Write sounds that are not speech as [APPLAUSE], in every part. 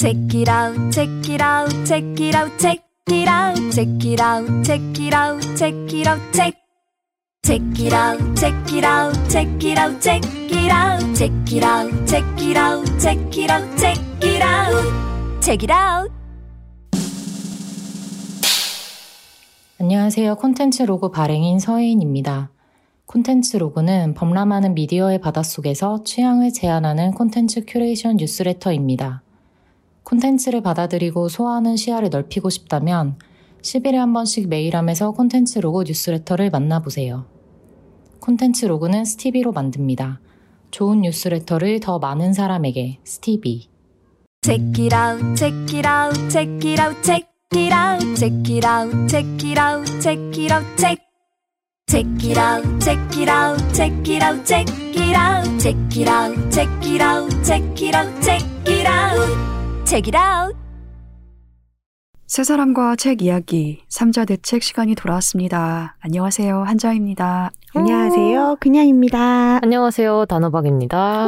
Check it out, check it out, check it out, check it out, check it out, check it out, check it out, check. Check it out, check it out, check it out, check it out, check it out, check it out, check it out, check it out, check it out. 안녕하세요. 콘텐츠 로그 발행인 서혜인입니다. 콘텐츠 로그는 범람하는 미디어의 바닷속에서 취향을 제안하는 콘텐츠 큐레이션 뉴스레터입니다. 콘텐츠를 받아들이고 소화하는 시야를 넓히고 싶다면 10일에 한 번씩 메일함에서 콘텐츠 로그 뉴스레터를 만나보세요. 콘텐츠 로그는 스티비로 만듭니다. 좋은 뉴스레터를 더 많은 사람에게 스티비. Check it out, check it out, check it out, check it out, check it out, check it out, check it out, check. Check it out, check it out, check it out, check it out, check it out, check it out, check it out, check it out, check it out. 세 사람과 책 이야기 3자 대책 시간이 돌아왔습니다. 안녕하세요. 한자입니다. 안녕하세요. 그냥입니다. 안녕하세요. 단호박입니다.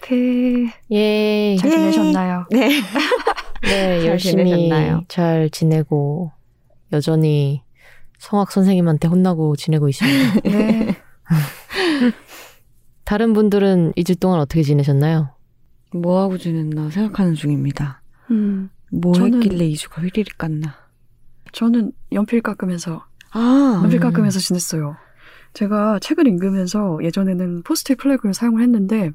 그, 예. 잘 지내셨나요? 네. [LAUGHS] 네, 잘 열심히 지내셨나요? 잘 지내고 여전히 성악 선생님한테 혼나고 지내고 있습니다. 네. [LAUGHS] 다른 분들은 2주 동안 어떻게 지내셨나요? 뭐 하고 지냈나 생각하는 중입니다. 음, 뭐 저는- 했길래 2주가 휘리릭 갔나? 저는 연필 깎으면서, 아, 연필 음. 깎으면서 지냈어요. 제가 책을 읽으면서 예전에는 포스트잇 플래그를 사용을 했는데,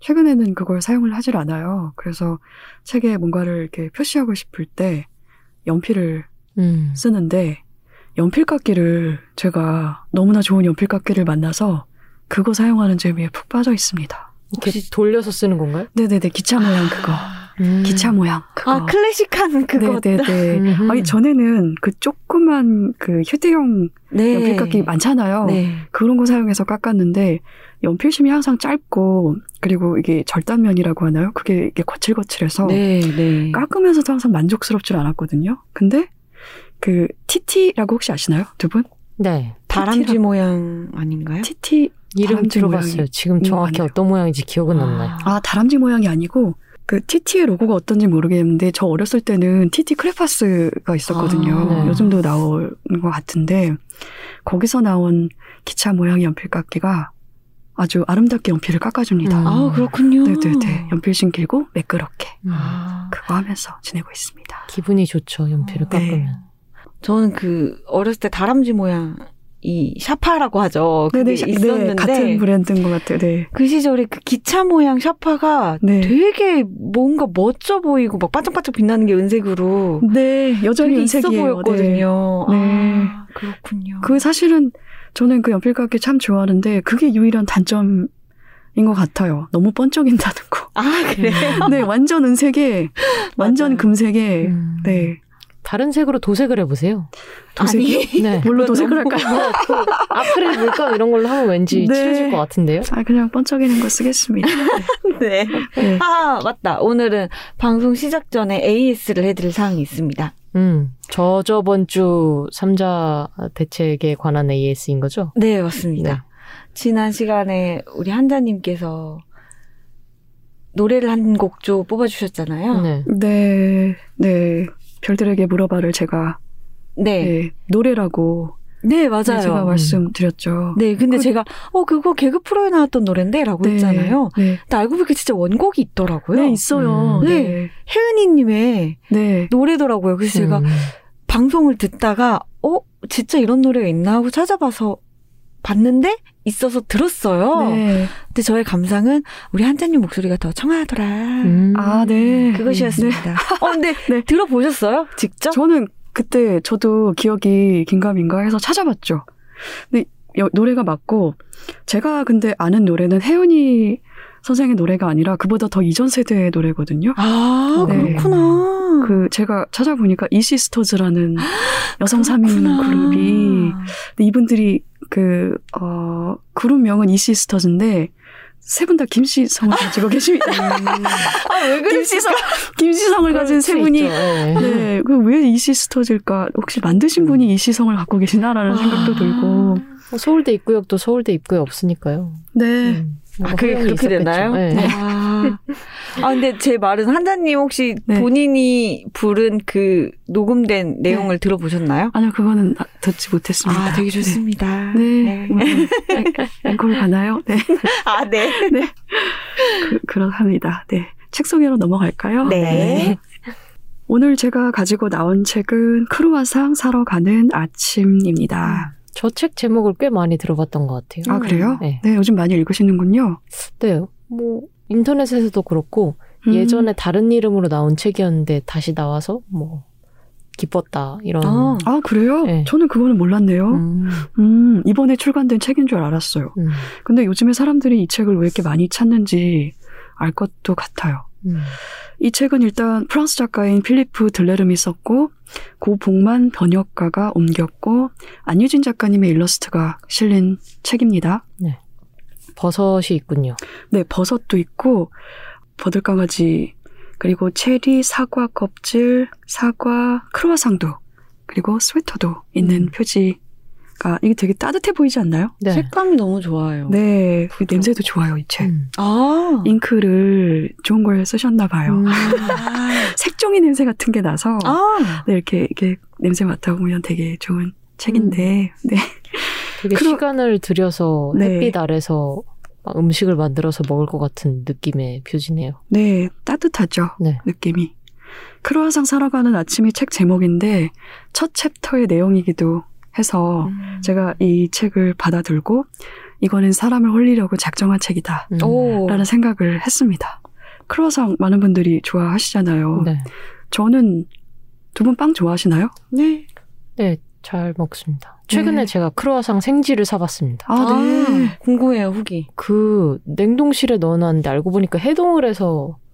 최근에는 그걸 사용을 하질 않아요. 그래서 책에 뭔가를 이렇게 표시하고 싶을 때 연필을 음. 쓰는데 연필 깎기를 제가 너무나 좋은 연필 깎기를 만나서 그거 사용하는 재미에 푹 빠져 있습니다. 이렇게 돌려서 쓰는 건가요? 네네네 기차 모양 그거 [GASPS] 음. 기차 모양 그거 아, 클래식한 그거. 네네네 음흠. 아니 전에는 그 조그만 그 휴대용 네. 연필 깎기 많잖아요. 네. 그런 거 사용해서 깎았는데 연필심이 항상 짧고 그리고 이게 절단면이라고 하나요? 그게 이게 거칠거칠해서 네, 네. 깎으면서도 항상 만족스럽질 않았거든요. 근데 그 TT라고 혹시 아시나요? 두 분? 네. 라- 모양 아닌가요? TT 이름 들어봤어요. 모양이 지금 정확히 같네요. 어떤 모양인지 기억은 안 나요. 아, 다람쥐 모양이 아니고 그 TT의 로고가 어떤지 모르겠는데 저 어렸을 때는 TT 크레파스가 있었거든요. 아, 네. 요즘도 나오는 것 같은데 거기서 나온 기차 모양의 연필 깎기가 아주 아름답게 연필을 깎아줍니다. 음. 아, 그렇군요. 네네네. 연필심 길고 매끄럽게 음. 아, 그거 하면서 지내고 있습니다. 기분이 좋죠. 연필을 네. 깎으면. 저는 그 어렸을 때 다람쥐 모양 이 샤파라고 하죠. 그게 네네. 샤- 있었는데 네, 같은 브랜드인 것 같아요. 네. 그 시절에 그 기차 모양 샤파가 네. 되게 뭔가 멋져 보이고 막 반짝반짝 빛나는 게 은색으로 네, 여전히 있어 은색이에요. 네. 보였거든요. 네. 아, 그렇군요. 그 사실은 저는 그 연필 깎기 참 좋아하는데 그게 유일한 단점 인 것 같아요. 너무 번쩍인다는 거. 아, 그래요? 네, 완전 은색에, 완전. 금색에, 음. 네. 다른 색으로 도색을 해보세요. 도색이 네. [LAUGHS] 뭘로 도색을 할까요? 아크릴 물감 이런 걸로 하면 왠지 네. 칠해질 것 같은데요? 아, 그냥 번쩍이는 거 쓰겠습니다. [LAUGHS] 네. 네. 아, 맞다. 오늘은 방송 시작 전에 AS를 해드릴 사항이 있습니다. 음, 저 저번 주 3자 대책에 관한 AS인 거죠? 네, 맞습니다. 네. 지난 시간에 우리 한자님께서 노래를 한 곡 좀 뽑아주셨잖아요. 네. 네, 네. 별들에게 물어봐를 제가, 네. 네, 노래라고 네, 맞아요. 네, 제가 말씀드렸죠. 네, 근데 그- 제가, 어, 그거 개그 프로에 나왔던 노래인데? 라고 네, 했잖아요. 네. 근데 알고 보니까 진짜 원곡이 있더라고요. 네, 있어요. 음. 네. 혜은이님의 네. 노래더라고요. 그래서 제가 음. 방송을 듣다가, 어, 진짜 이런 노래가 있나 하고 찾아봐서 봤는데 있어서 들었어요. 네. 근데 저의 감상은 우리 한자님 목소리가 더 청하더라. 음. 아, 네. 그것이었습니다. 어, 근데 [LAUGHS] 네. 들어보셨어요? 직접? 저는 그때 저도 기억이 긴가민가 해서 찾아봤죠. 근데 여- 노래가 맞고 제가 근데 아는 노래는 혜연이 선생의 노래가 아니라 그보다 더 이전 세대의 노래거든요. 아, 네. 그렇구나. 그 제가 찾아보니까 이시스터즈라는 여성 3인 그렇구나. 그룹이 근데 이분들이 그 어, 그룹명은 이시스터즈인데 세 분 다 김씨 성을 가지고 계십니다. 아, 왜 김씨성 김씨 성을 가진 세 분이 네. 네, 그왜 이시스터즈일까? 혹시 만드신 분이 이시 성을 갖고 계시나라는 생각도 들고. 뭐 서울대 입구역도 서울대 입구에 없으니까요. 네, 음. 아, 그게 그렇게 있었겠죠. 되나요? 네. 아. [LAUGHS] 아, 근데 제 말은 한자님 혹시 네. 본인이 부른 그 녹음된 내용을 들어보셨나요? 아니요, 그거는 아, 듣지 못했습니다. 아, 되게 좋습니다. 네. 네. 앵콜 가나요? 네. [LAUGHS] 아, 네. [LAUGHS] 그, 그렇답니다. 네. 책 소개로 넘어갈까요? 네. 오늘 제가 가지고 나온 책은 크루아상 사러 가는 아침입니다. 저 책 제목을 꽤 많이 들어봤던 것 같아요. 아, 그래요? 네. 네, 요즘 많이 읽으시는군요. 네, 뭐 인터넷에서도 그렇고 음, 예전에 다른 이름으로 나온 책이었는데 다시 나와서 뭐 기뻤다 이런. 아. 아, 그래요? 네. 저는 그거는 몰랐네요. 음, 음, 이번에 출간된 책인 줄 알았어요. 음, 근데 요즘에 사람들이 이 책을 왜 이렇게 많이 찾는지 알 것도 같아요. 음. 이 책은 일단 프랑스 작가인 필리프 들레름이 썼고 고 복만 번역가가 옮겼고 안유진 작가님의 일러스트가 실린 책입니다. 버섯이 있군요. 네, 버섯도 있고 버들강아지 그리고 체리, 사과 껍질, 사과, 크루아상도 그리고 스웨터도 있는 음. 표지 가 이게 되게 따뜻해 보이지 않나요? 네. 색감이 너무 좋아요. 네, 그 냄새도 좋아요 이 책. 음. 아. 잉크를 좋은 걸 쓰셨나 봐요. 음. [LAUGHS] 색종이 냄새 같은 게 나서 아. 네, 이렇게 이렇게 냄새 맡아 보면 되게 좋은 책인데 네. 되게 그러- 시간을 들여서 네. 햇빛 아래서 막 음식을 만들어서 먹을 것 같은 느낌의 표지네요. 네, 따뜻하죠. 네. 느낌이. 크로아상 사러 가는 아침이 책 제목인데 첫 챕터의 내용이기도 해서 음. 제가 이 책을 받아들고 이거는 사람을 홀리려고 작정한 책이다. 음. 오. 라는 생각을 했습니다. 크로아상 많은 분들이 좋아하시잖아요. 네. 저는 두 분 빵 좋아하시나요? 네. 네, 잘 먹습니다. 최근에 네. 제가 크로아상 생지를 사봤습니다. 아, 네. 아, 궁금해요, 후기. 그 냉동실에 넣어놨는데 알고 보니까 해동을 해서 이-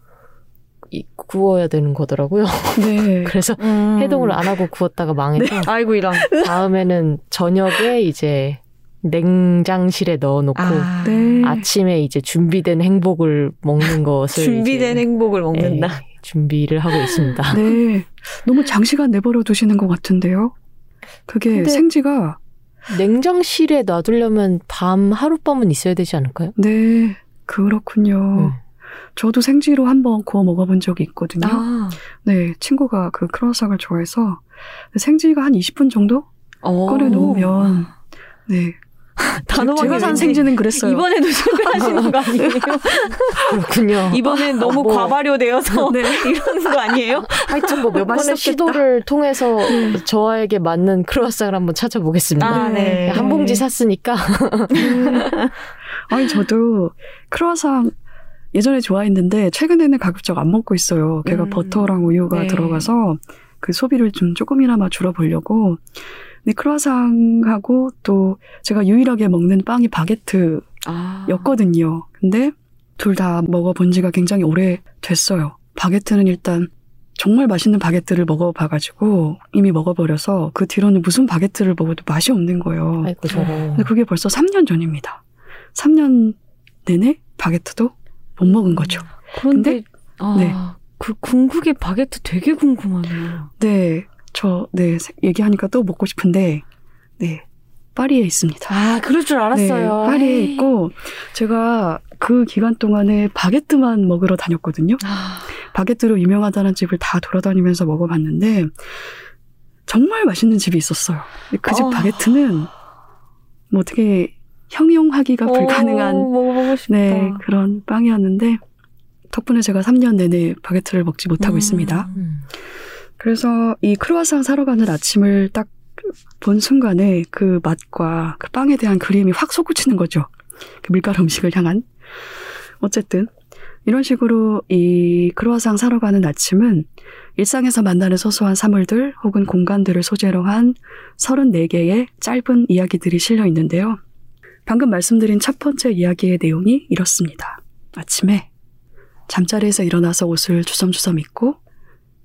구워야 되는 거더라고요. [LAUGHS] 네. [LAUGHS] 그래서 음. 해동을 안 하고 구웠다가 망해서 아이고, 이런. 다음에는 저녁에 이제 냉장실에 넣어놓고 아. 네. 아침에 이제 준비된 행복을 먹는 것을 준비된 이제, 행복을 먹는다. 예, 준비를 하고 있습니다. 네. 너무 장시간 내버려 두시는 것 같은데요? 그게 생지가, 냉장실에 놔두려면 밤 하룻밤은 있어야 되지 않을까요? 네, 그렇군요. 음. 저도 생지로 한번 구워 먹어본 적이 있거든요. 아. 네, 친구가 그 크로아상을 좋아해서 생지가 한 20분 정도 어. 꺼내 놓으면, 네. [LAUGHS] 단호하게 제가 산 생지는 그랬어요. 이번에도 실패하시는 거 아니에요? [LAUGHS] 그렇군요. 이번엔 너무 뭐. 과발효되어서 네. [LAUGHS] 이러는 거 아니에요? 하여튼 뭐몇 번의. 시도를 통해서 저에게 맞는 크로아상을 한번 찾아보겠습니다. 아, 네. 한 봉지 샀으니까 아니, 저도 크로아상 예전에 좋아했는데, 최근에는 가급적 안 먹고 있어요. 걔가 음. 버터랑 우유가 네. 들어가서 그 소비를 좀 조금이나마 줄여보려고. 근데 크로아상하고 또 제가 유일하게 먹는 빵이 바게트 아. 였거든요. 근데 둘 다 먹어본 지가 굉장히 오래 됐어요. 바게트는 일단 정말 맛있는 바게트를 먹어봐가지고 이미 먹어버려서 그 뒤로는 무슨 바게트를 먹어도 맛이 없는 거예요. 아이고 저거 근데 그게 벌써 3년 전입니다. 3년 내내 바게트도 못 먹은 거죠. 그런데 아, 네. 그 궁극의 바게트 되게 궁금하네요. 네, 저, 네, 얘기하니까 또 먹고 싶은데, 네, 파리에 있습니다. 아, 그럴 줄 알았어요. 네, 파리에 에이. 있고, 제가 그 기간 동안에 바게트만 먹으러 다녔거든요. 아, 바게트로 유명하다는 집을 다 돌아다니면서 먹어봤는데 정말 맛있는 집이 있었어요. 그집 어. 바게트는 뭐 어떻게 형용하기가 불가능한 어, 먹어보고 싶다. 네 그런 빵이었는데 덕분에 제가 3년 내내 바게트를 먹지 못하고 음. 있습니다. 음. 그래서 이 크루아상 사러 가는 아침을 딱 본 순간에 그 맛과 그 빵에 대한 그림이 확 솟구치는 거죠. 그 밀가루 음식을 향한. 어쨌든 이런 식으로 이 크루아상 사러 가는 아침은 일상에서 만나는 소소한 사물들 혹은 공간들을 소재로 한 34개의 짧은 이야기들이 실려 있는데요. 방금 말씀드린 첫 번째 이야기의 내용이 이렇습니다. 아침에 잠자리에서 일어나서 옷을 주섬주섬 입고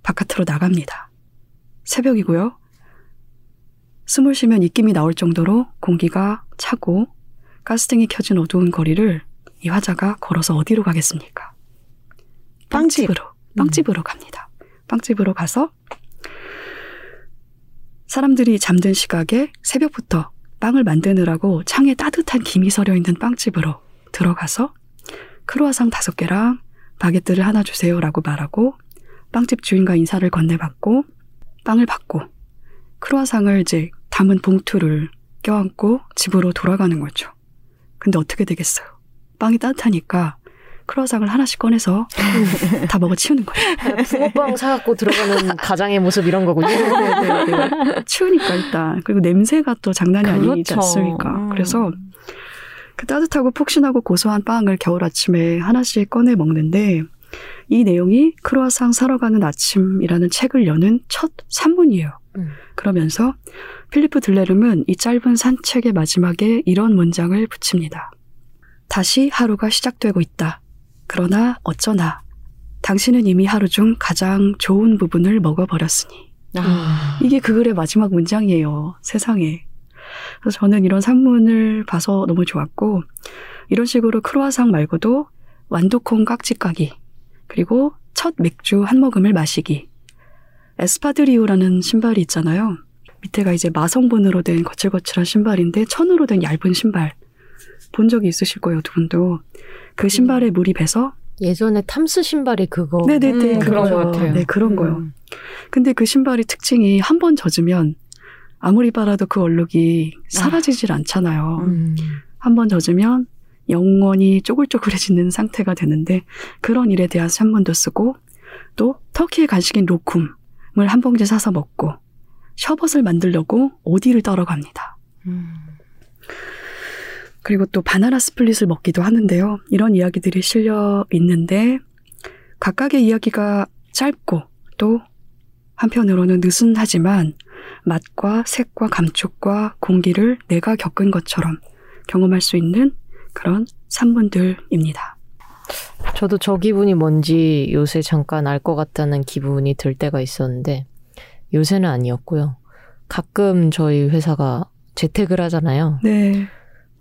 바깥으로 나갑니다. 새벽이고요. 숨을 쉬면 입김이 나올 정도로 공기가 차고 가스등이 켜진 어두운 거리를 이 화자가 걸어서 어디로 가겠습니까? 빵집. 빵집으로, 빵집으로 갑니다. 빵집으로 가서 사람들이 잠든 시각에 새벽부터 빵을 만드느라고 창에 따뜻한 김이 서려 있는 빵집으로 들어가서 크루아상 다섯 개랑 바게트를 하나 주세요라고 말하고 빵집 주인과 인사를 건네받고 빵을 받고 크루아상을 이제 담은 봉투를 껴안고 집으로 돌아가는 거죠. 근데 어떻게 되겠어요? 빵이 따뜻하니까 크루아상을 하나씩 꺼내서 다 먹어 치우는 거예요. 붕어빵 사갖고 들어가는 [LAUGHS] 가장의 모습 이런 거군요. 치우니까 일단 그리고 냄새가 또 장난이 아니지 그렇죠. 않습니까? 음. 그래서 그 따뜻하고 푹신하고 고소한 빵을 겨울 아침에 하나씩 꺼내 먹는데 이 내용이 크루아상 사러 가는 아침이라는 책을 여는 첫 산문이에요. 음. 그러면서 필리프 들레름은 이 짧은 산책의 마지막에 이런 문장을 붙입니다. 다시 하루가 시작되고 있다. 그러나 어쩌나 당신은 이미 하루 중 가장 좋은 부분을 먹어버렸으니. 아, 이게 그 글의 마지막 문장이에요. 세상에. 그래서 저는 이런 산문을 봐서 너무 좋았고, 이런 식으로 크루아상 말고도 완두콩 깍지 까기, 그리고 첫 맥주 한 모금을 마시기, 에스파드리오라는 신발이 있잖아요. 밑에가 이제 마성분으로 된 거칠거칠한 신발인데 천으로 된 얇은 신발. 본 적이 있으실 거예요, 두 분도. 그 신발에 물이 배서 예전에 탐스 신발이 그거. 네네네 음, 그런 그거요. 것 같아요. 네 그런 거요. 음. 근데 그 신발의 특징이 한 번 젖으면 아무리 빨아도 그 얼룩이 사라지질 않잖아요. 음. 한번 젖으면 영원히 쪼글쪼글해지는 상태가 되는데 그런 일에 대한 산문도 쓰고 또 터키의 간식인 로쿰을 한 봉지 사서 먹고 셔벗을 만들려고 오디를 떨어 갑니다. 음. 그리고 또 바나나 스플릿을 먹기도 하는데요. 이런 이야기들이 실려 있는데 각각의 이야기가 짧고 또 한편으로는 느슨하지만 맛과 색과 감촉과 공기를 내가 겪은 것처럼 경험할 수 있는 그런 산문들입니다. 저도 저 기분이 뭔지 요새 잠깐 알 것 같다는 기분이 들 때가 있었는데 요새는 아니었고요. 가끔 저희 회사가 재택을 하잖아요. 네.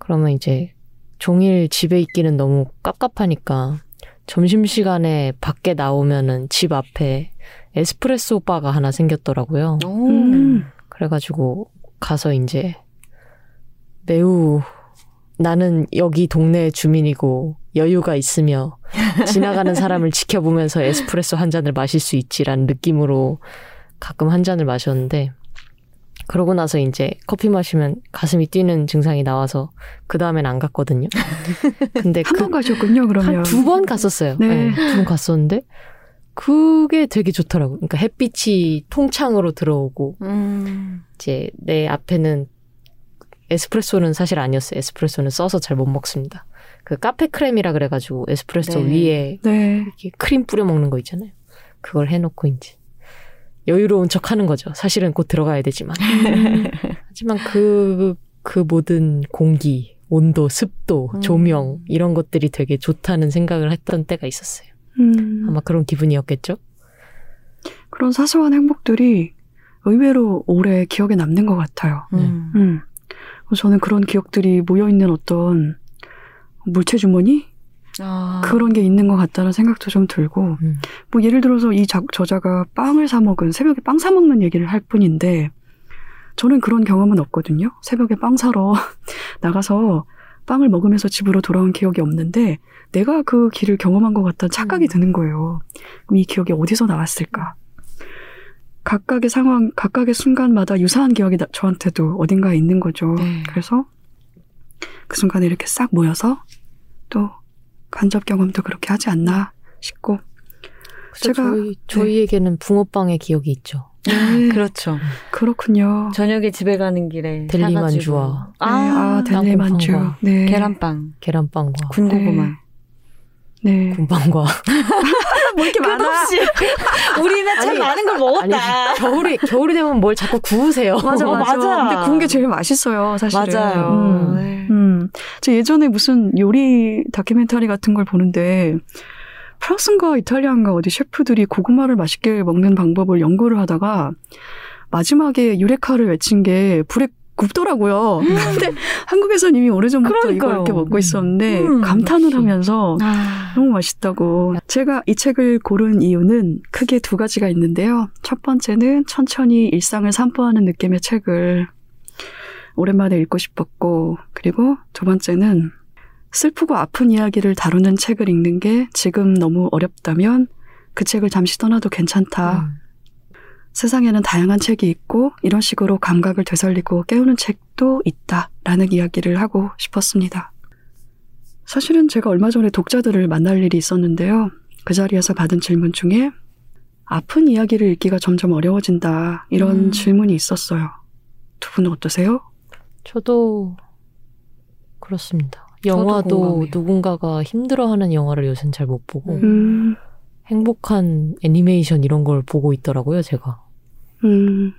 그러면 이제 종일 집에 있기는 너무 깝깝하니까 점심시간에 밖에 나오면은 집 앞에 에스프레소 바가 하나 생겼더라고요. 오. 음. 그래가지고 가서 이제 매우 나는 여기 동네 주민이고 여유가 있으며 지나가는 [LAUGHS] 사람을 지켜보면서 에스프레소 한 잔을 마실 수 있지라는 느낌으로 가끔 한 잔을 마셨는데 그러고 나서 이제 커피 마시면 가슴이 뛰는 증상이 나와서 그 다음엔 안 갔거든요. [LAUGHS] 근데 한번 가셨군요, 그러면. 한 두 번 갔었어요. 네. 네. 두 번 갔었는데 그게 되게 좋더라고요. 그러니까 햇빛이 통창으로 들어오고 음. 이제 내 앞에는 에스프레소는 사실 아니었어요. 에스프레소는 써서 잘 못 먹습니다. 그 카페 크렘이라 그래가지고 에스프레소 네. 위에 네. 이렇게 크림 뿌려 먹는 거 있잖아요. 그걸 해놓고 이제 여유로운 척 하는 거죠. 사실은 곧 들어가야 되지만. [LAUGHS] 하지만 그, 그 모든 공기, 온도, 습도, 음. 조명, 이런 것들이 되게 좋다는 생각을 했던 때가 있었어요. 음. 아마 그런 기분이었겠죠? 그런 사소한 행복들이 의외로 오래 기억에 남는 것 같아요. 음. 음. 저는 그런 기억들이 모여있는 어떤 물체 주머니? 아. 그런 게 있는 것 같다는 생각도 좀 들고, 음. 뭐 예를 들어서 이 자- 저자가 빵을 사 먹은, 새벽에 빵 사 먹는 얘기를 할 뿐인데, 저는 그런 경험은 없거든요. 새벽에 빵 사러 [LAUGHS] 나가서 빵을 먹으면서 집으로 돌아온 기억이 없는데, 내가 그 길을 경험한 것 같다는 착각이 음. 드는 거예요. 그럼 이 기억이 어디서 나왔을까? 각각의 상황, 각각의 순간마다 유사한 기억이 나- 저한테도 어딘가에 있는 거죠. 네. 그래서 그 순간에 이렇게 싹 모여서 또 간접 경험도 그렇게 하지 않나 싶고 제가- 저희, 저희에게는 붕어빵의 기억이 있죠. 네, [LAUGHS] 그렇죠. 그렇군요. 저녁에 집에 가는 길에 델리 사가지고. 만주와 네, 아, 델리 만주. 땅콩빵과 네. 계란빵, 계란빵과 군고구마. 네. 군빵과 [LAUGHS] 뭐 이렇게 끝없이 [LAUGHS] 우리는 참 아니, 많은 걸 아니 먹었다. 겨울이 겨울이 되면 뭘 자꾸 구우세요. 맞아, 어, 맞아. 맞아. [LAUGHS] 근데 구운 게 제일 맛있어요, 사실은. 맞아요. 음. 네. 음. 저 예전에 무슨 요리 다큐멘터리 같은 걸 보는데, 프랑스인가 이탈리아인가 어디 셰프들이 고구마를 맛있게 먹는 방법을 연구를 하다가, 마지막에 유레카를 외친 게 불에 굽더라고요. [LAUGHS] 근데 한국에선 이미 오래전부터 그러니까요. 이렇게 먹고 있었는데, 음, 감탄을 역시. 하면서 아. 너무 맛있다고. 제가 이 책을 고른 이유는 크게 두 가지가 있는데요. 첫 번째는 천천히 일상을 산보하는 느낌의 책을 오랜만에 읽고 싶었고, 그리고 두 번째는 슬프고 아픈 이야기를 다루는 책을 읽는 게 지금 너무 어렵다면 그 책을 잠시 떠나도 괜찮다. 음. 세상에는 다양한 책이 있고 이런 식으로 감각을 되살리고 깨우는 책도 있다라는 이야기를 하고 싶었습니다. 사실은 제가 얼마 전에 독자들을 만날 일이 있었는데요. 그 자리에서 받은 질문 중에 아픈 이야기를 읽기가 점점 어려워진다 이런 음. 질문이 있었어요. 두 분은 어떠세요? 저도 그렇습니다. 영화도. 누군가가 힘들어하는 영화를 요새는 잘 못 보고 음. 음, 행복한 애니메이션 이런 걸 보고 있더라고요, 제가. 음,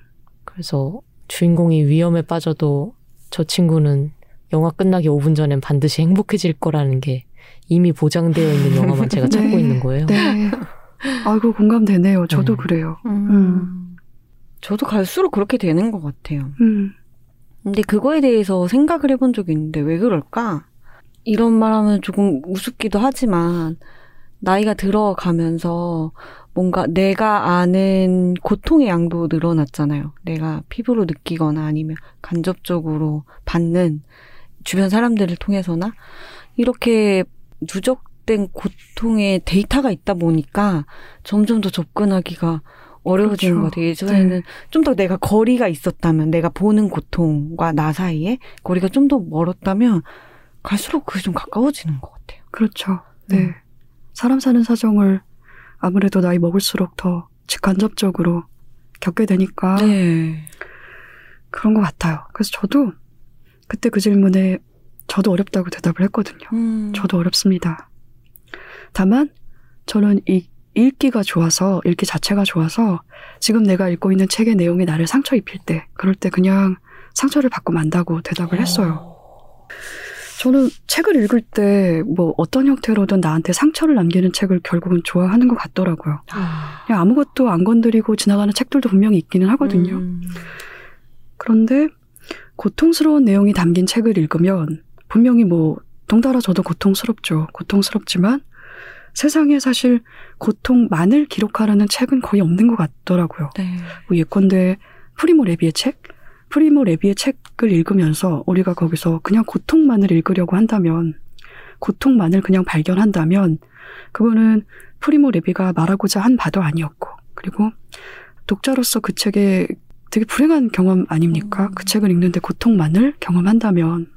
그래서 주인공이 위험에 빠져도 저 친구는 영화 끝나기 5분 전엔 반드시 행복해질 거라는 게 이미 보장되어 있는 영화만 제가 찾고 네. 있는 거예요. 네. 아이고 공감되네요. 저도 네. 그래요. 음. 저도 갈수록 그렇게 되는 것 같아요. 음, 근데 그거에 대해서 생각을 해본 적이 있는데 왜 그럴까? 이런 말 하면 조금 우습기도 하지만 나이가 들어가면서 뭔가 내가 아는 고통의 양도 늘어났잖아요. 내가 피부로 느끼거나 아니면 간접적으로 받는 주변 사람들을 통해서나 이렇게 누적된 고통의 데이터가 있다 보니까 점점 더 접근하기가 어려워지는 그렇죠. 것 같아요. 예전에는 네. 좀더 내가 거리가 있었다면 내가 보는 고통과 나 사이에 거리가 좀 더 멀었다면 갈수록 그게 좀 가까워지는 것 같아요. 그렇죠. 네. 음. 사람 사는 사정을 아무래도 나이 먹을수록 더 직간접적으로 겪게 되니까 네. 그런 것 같아요. 그래서 저도 그때 그 질문에 저도 어렵다고 대답을 했거든요. 음. 저도 어렵습니다. 다만 저는 이 읽기가 좋아서 읽기 자체가 좋아서 지금 내가 읽고 있는 책의 내용이 나를 상처 입힐 때 그럴 때 그냥 상처를 받고 만다고 대답을 했어요. 저는 책을 읽을 때 뭐 어떤 형태로든 나한테 상처를 남기는 책을 결국은 좋아하는 것 같더라고요. 아, 그냥 아무것도 안 건드리고 지나가는 책들도 분명히 있기는 하거든요. 음. 그런데 고통스러운 내용이 담긴 책을 읽으면 분명히 뭐 덩달아 저도 고통스럽죠. 고통스럽지만 세상에 사실 고통만을 기록하려는 책은 거의 없는 것 같더라고요. 네. 뭐 예컨대 프리모 레비의 책? 프리모 레비의 책을 읽으면서 우리가 거기서 그냥 고통만을 읽으려고 한다면, 고통만을 그냥 발견한다면, 그거는 프리모 레비가 말하고자 한 바도 아니었고, 그리고 독자로서 그 책에 되게 불행한 경험 아닙니까? 음. 그 책을 읽는데 고통만을 경험한다면,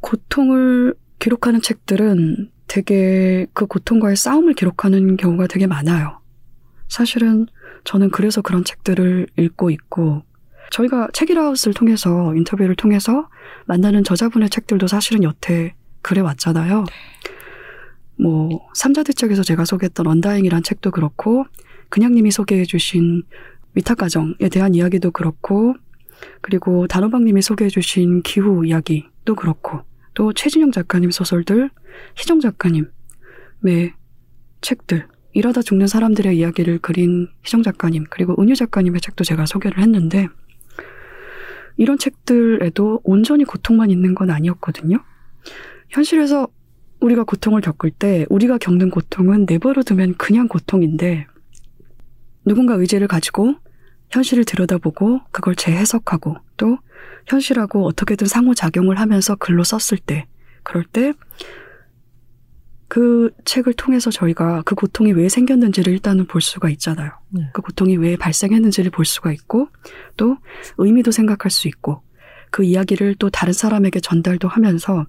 고통을 기록하는 책들은 되게 그 고통과의 싸움을 기록하는 경우가 되게 많아요. 사실은 저는 그래서 그런 책들을 읽고 있고, 저희가 책이라웃을 통해서, 인터뷰를 통해서 만나는 저자분의 책들도 사실은 여태 그래 왔잖아요. 뭐, 삼자대 책에서 제가 소개했던 언다잉이란 책도 그렇고, 그냥님이 소개해주신 위탁가정에 대한 이야기도 그렇고, 그리고 단호박님이 소개해주신 기후 이야기도 그렇고, 또 최진영 작가님 소설들, 희정 작가님의 책들, 일하다 죽는 사람들의 이야기를 그린 희정 작가님, 그리고 은유 작가님의 책도 제가 소개를 했는데, 이런 책들에도 온전히 고통만 있는 건 아니었거든요. 현실에서 우리가 고통을 겪을 때, 우리가 겪는 고통은 내버려 두면 그냥 고통인데, 누군가 의지를 가지고 현실을 들여다보고 그걸 재해석하고 또 현실하고 어떻게든 상호작용을 하면서 글로 썼을 때, 그럴 때 그 책을 통해서 저희가 그 고통이 왜 생겼는지를 일단은 볼 수가 있잖아요. 네. 그 고통이 왜 발생했는지를 볼 수가 있고, 또 의미도 생각할 수 있고, 그 이야기를 또 다른 사람에게 전달도 하면서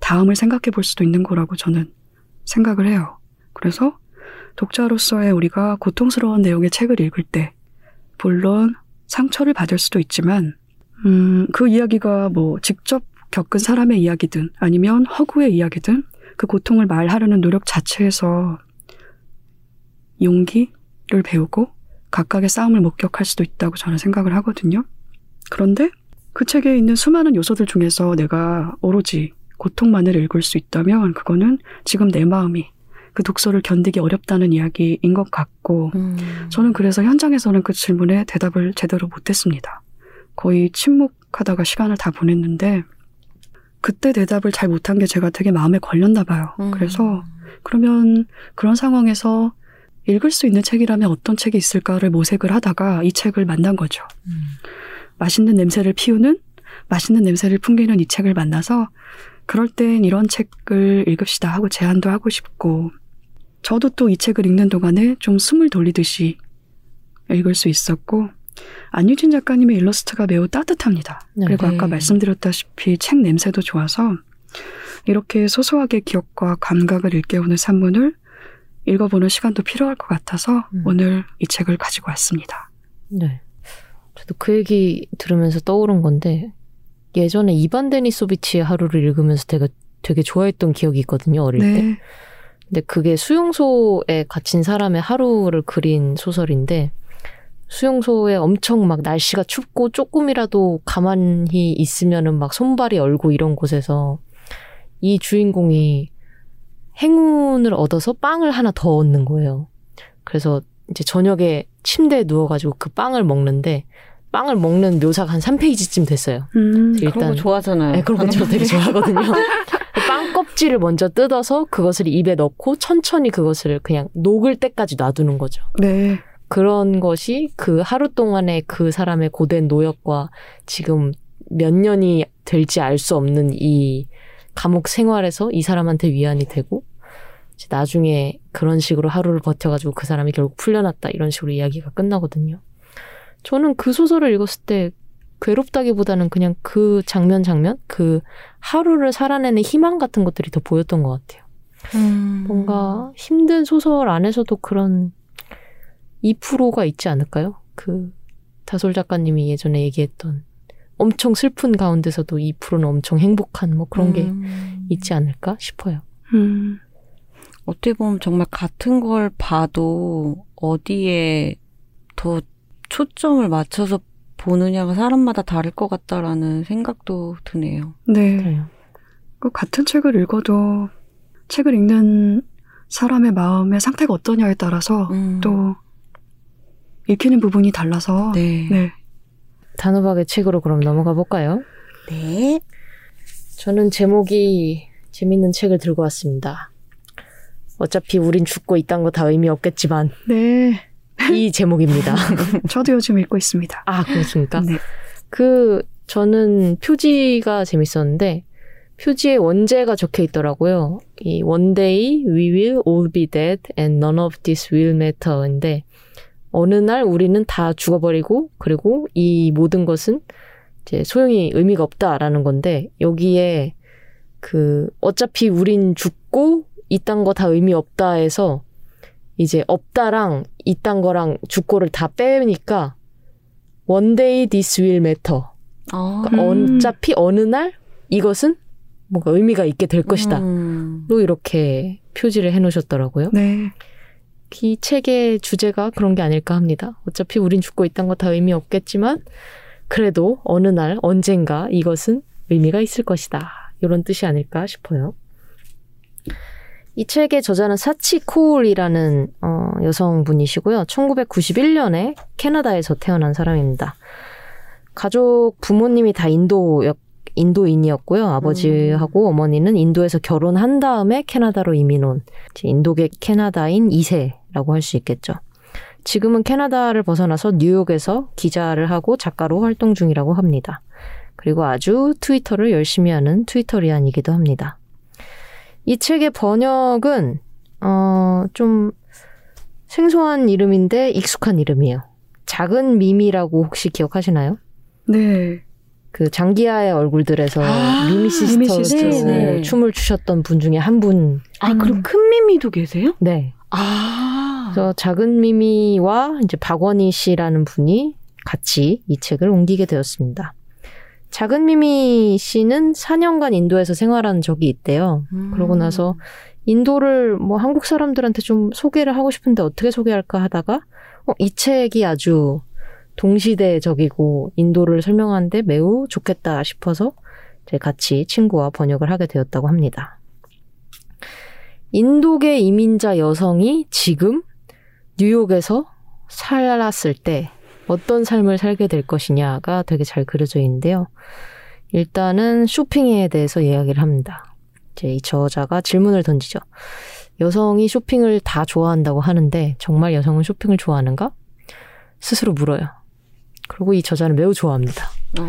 다음을 생각해 볼 수도 있는 거라고 저는 생각을 해요. 그래서 독자로서의 우리가 고통스러운 내용의 책을 읽을 때, 물론 상처를 받을 수도 있지만, 음, 그 이야기가 뭐 직접 겪은 사람의 이야기든 아니면 허구의 이야기든 그 고통을 말하려는 노력 자체에서 용기를 배우고 각각의 싸움을 목격할 수도 있다고 저는 생각을 하거든요. 그런데 그 책에 있는 수많은 요소들 중에서 내가 오로지 고통만을 읽을 수 있다면 그거는 지금 내 마음이 그 독서를 견디기 어렵다는 이야기인 것 같고 음. 저는 그래서 현장에서는 그 질문에 대답을 제대로 못했습니다. 거의 침묵하다가 시간을 다 보냈는데 그때 대답을 잘 못한 게 제가 되게 마음에 걸렸나 봐요. 음. 그래서 그러면 그런 상황에서 읽을 수 있는 책이라면 어떤 책이 있을까를 모색을 하다가 이 책을 만난 거죠. 음. 맛있는 냄새를 피우는 맛있는 냄새를 풍기는 이 책을 만나서 그럴 땐 이런 책을 읽읍시다 하고 제안도 하고 싶고, 저도 또 이 책을 읽는 동안에 좀 숨을 돌리듯이 읽을 수 있었고, 안유진 작가님의 일러스트가 매우 따뜻합니다. 네. 그리고 아까 네. 말씀드렸다시피 책 냄새도 좋아서 이렇게 소소하게 기억과 감각을 일깨우는 산문을 읽어보는 시간도 필요할 것 같아서 음. 오늘 이 책을 가지고 왔습니다. 네. 저도 그 얘기 들으면서 떠오른 건데 예전에 이반 데니소비치의 하루를 읽으면서 되게 되게 좋아했던 기억이 있거든요 어릴 때. 네. 근데 그게 수용소에 갇힌 사람의 하루를 그린 소설인데 수용소에 엄청 막 날씨가 춥고 조금이라도 가만히 있으면은 막 손발이 얼고 이런 곳에서 이 주인공이 행운을 얻어서 빵을 하나 더 얻는 거예요. 그래서 이제 저녁에 침대에 누워가지고 그 빵을 먹는데 빵을 먹는 묘사가 한 3페이지쯤 됐어요. 음, 일단 그런 거 좋아하잖아요. 네, 그런 거 저 되게 좋아하거든요. [LAUGHS] 빵 껍질을 먼저 뜯어서 그것을 입에 넣고 천천히 그것을 그냥 녹을 때까지 놔두는 거죠. 네. 그런 것이 그 하루 동안의 그 사람의 고된 노역과 지금 몇 년이 될지 알 수 없는 이 감옥 생활에서 이 사람한테 위안이 되고 나중에 그런 식으로 하루를 버텨가지고 그 사람이 결국 풀려났다 이런 식으로 이야기가 끝나거든요. 저는 그 소설을 읽었을 때 괴롭다기보다는 그냥 그 장면 장면 그 하루를 살아내는 희망 같은 것들이 더 보였던 것 같아요. 음. 뭔가 힘든 소설 안에서도 그런 2%가 있지 않을까요? 그 다솔 작가님이 예전에 얘기했던 엄청 슬픈 가운데서도 2%는 엄청 행복한 뭐 그런 게 음. 있지 않을까 싶어요. 음, 어떻게 보면 정말 같은 걸 봐도 어디에 더 초점을 맞춰서 보느냐가 사람마다 다를 것 같다라는 생각도 드네요. 네. 그래요. 그 같은 책을 읽어도 책을 읽는 사람의 마음의 상태가 어떠냐에 따라서 음. 또 읽히는 부분이 달라서 네. 네. 단호박의 책으로 그럼 넘어가 볼까요? 네. 저는 제목이 재밌는 책을 들고 왔습니다. 어차피 우린 죽고 이딴 거다 의미 없겠지만 네. 이 [LAUGHS] 제목입니다. 저도 요즘 읽고 있습니다. 아 그렇습니까? 네. 그 저는 표지가 재밌었는데 표지에 원제가 적혀 있더라고요. 이 one day we will all be dead and none of this will matter인데 어느 날 우리는 다 죽어버리고 그리고 이 모든 것은 이제 소용이 의미가 없다라는 건데 여기에 그 어차피 우린 죽고 이딴 거 다 의미 없다 해서 이제 없다랑 이딴 거랑 죽고를 다 빼니까 one day this will matter. 아. 그러니까 음. 어차피 어느 날 이것은 뭔가 의미가 있게 될 것이다. 음. 로 이렇게 표지를 해 놓으셨더라고요. 네. 이 책의 주제가 그런 게 아닐까 합니다. 어차피 우린 죽고 있다는 거 다 의미 없겠지만 그래도 어느 날 언젠가 이것은 의미가 있을 것이다. 이런 뜻이 아닐까 싶어요. 이 책의 저자는 사치 코울이라는 어, 여성분이시고요. 1991년에 캐나다에서 태어난 사람입니다. 가족 부모님이 다 인도 인도인이었고요. 아버지하고 어머니는 인도에서 결혼한 다음에 캐나다로 이민 온 인도계 캐나다인 2세라고 할 수 있겠죠. 지금은 캐나다를 벗어나서 뉴욕에서 기자를 하고 작가로 활동 중이라고 합니다. 그리고 아주 트위터를 열심히 하는 트위터리안이기도 합니다. 이 책의 번역은 어, 좀 생소한 이름인데 익숙한 이름이에요. 작은 미미라고 혹시 기억하시나요? 네. 그 장기하의 얼굴들에서 아, 미미 시스터즈 시스터즈. 네. 춤을 추셨던 분 중에 한 분. 아, 그리고 큰 미미도 계세요? 네. 아. 그래서 작은 미미와 이제 박원희 씨라는 분이 같이 이 책을 옮기게 되었습니다. 작은 미미 씨는 4년간 인도에서 생활한 적이 있대요. 음. 그러고 나서 인도를 뭐 한국 사람들한테 좀 소개를 하고 싶은데 어떻게 소개할까 하다가 어, 이 책이 아주 동시대적이고 인도를 설명하는데 매우 좋겠다 싶어서 같이 친구와 번역을 하게 되었다고 합니다. 인도계 이민자 여성이 지금 뉴욕에서 살았을 때 어떤 삶을 살게 될 것이냐가 되게 잘 그려져 있는데요. 일단은 쇼핑에 대해서 이야기를 합니다. 이제 이 저자가 질문을 던지죠. 여성이 쇼핑을 다 좋아한다고 하는데 정말 여성은 쇼핑을 좋아하는가? 스스로 물어요. 그리고 이 저자는 매우 좋아합니다. 어.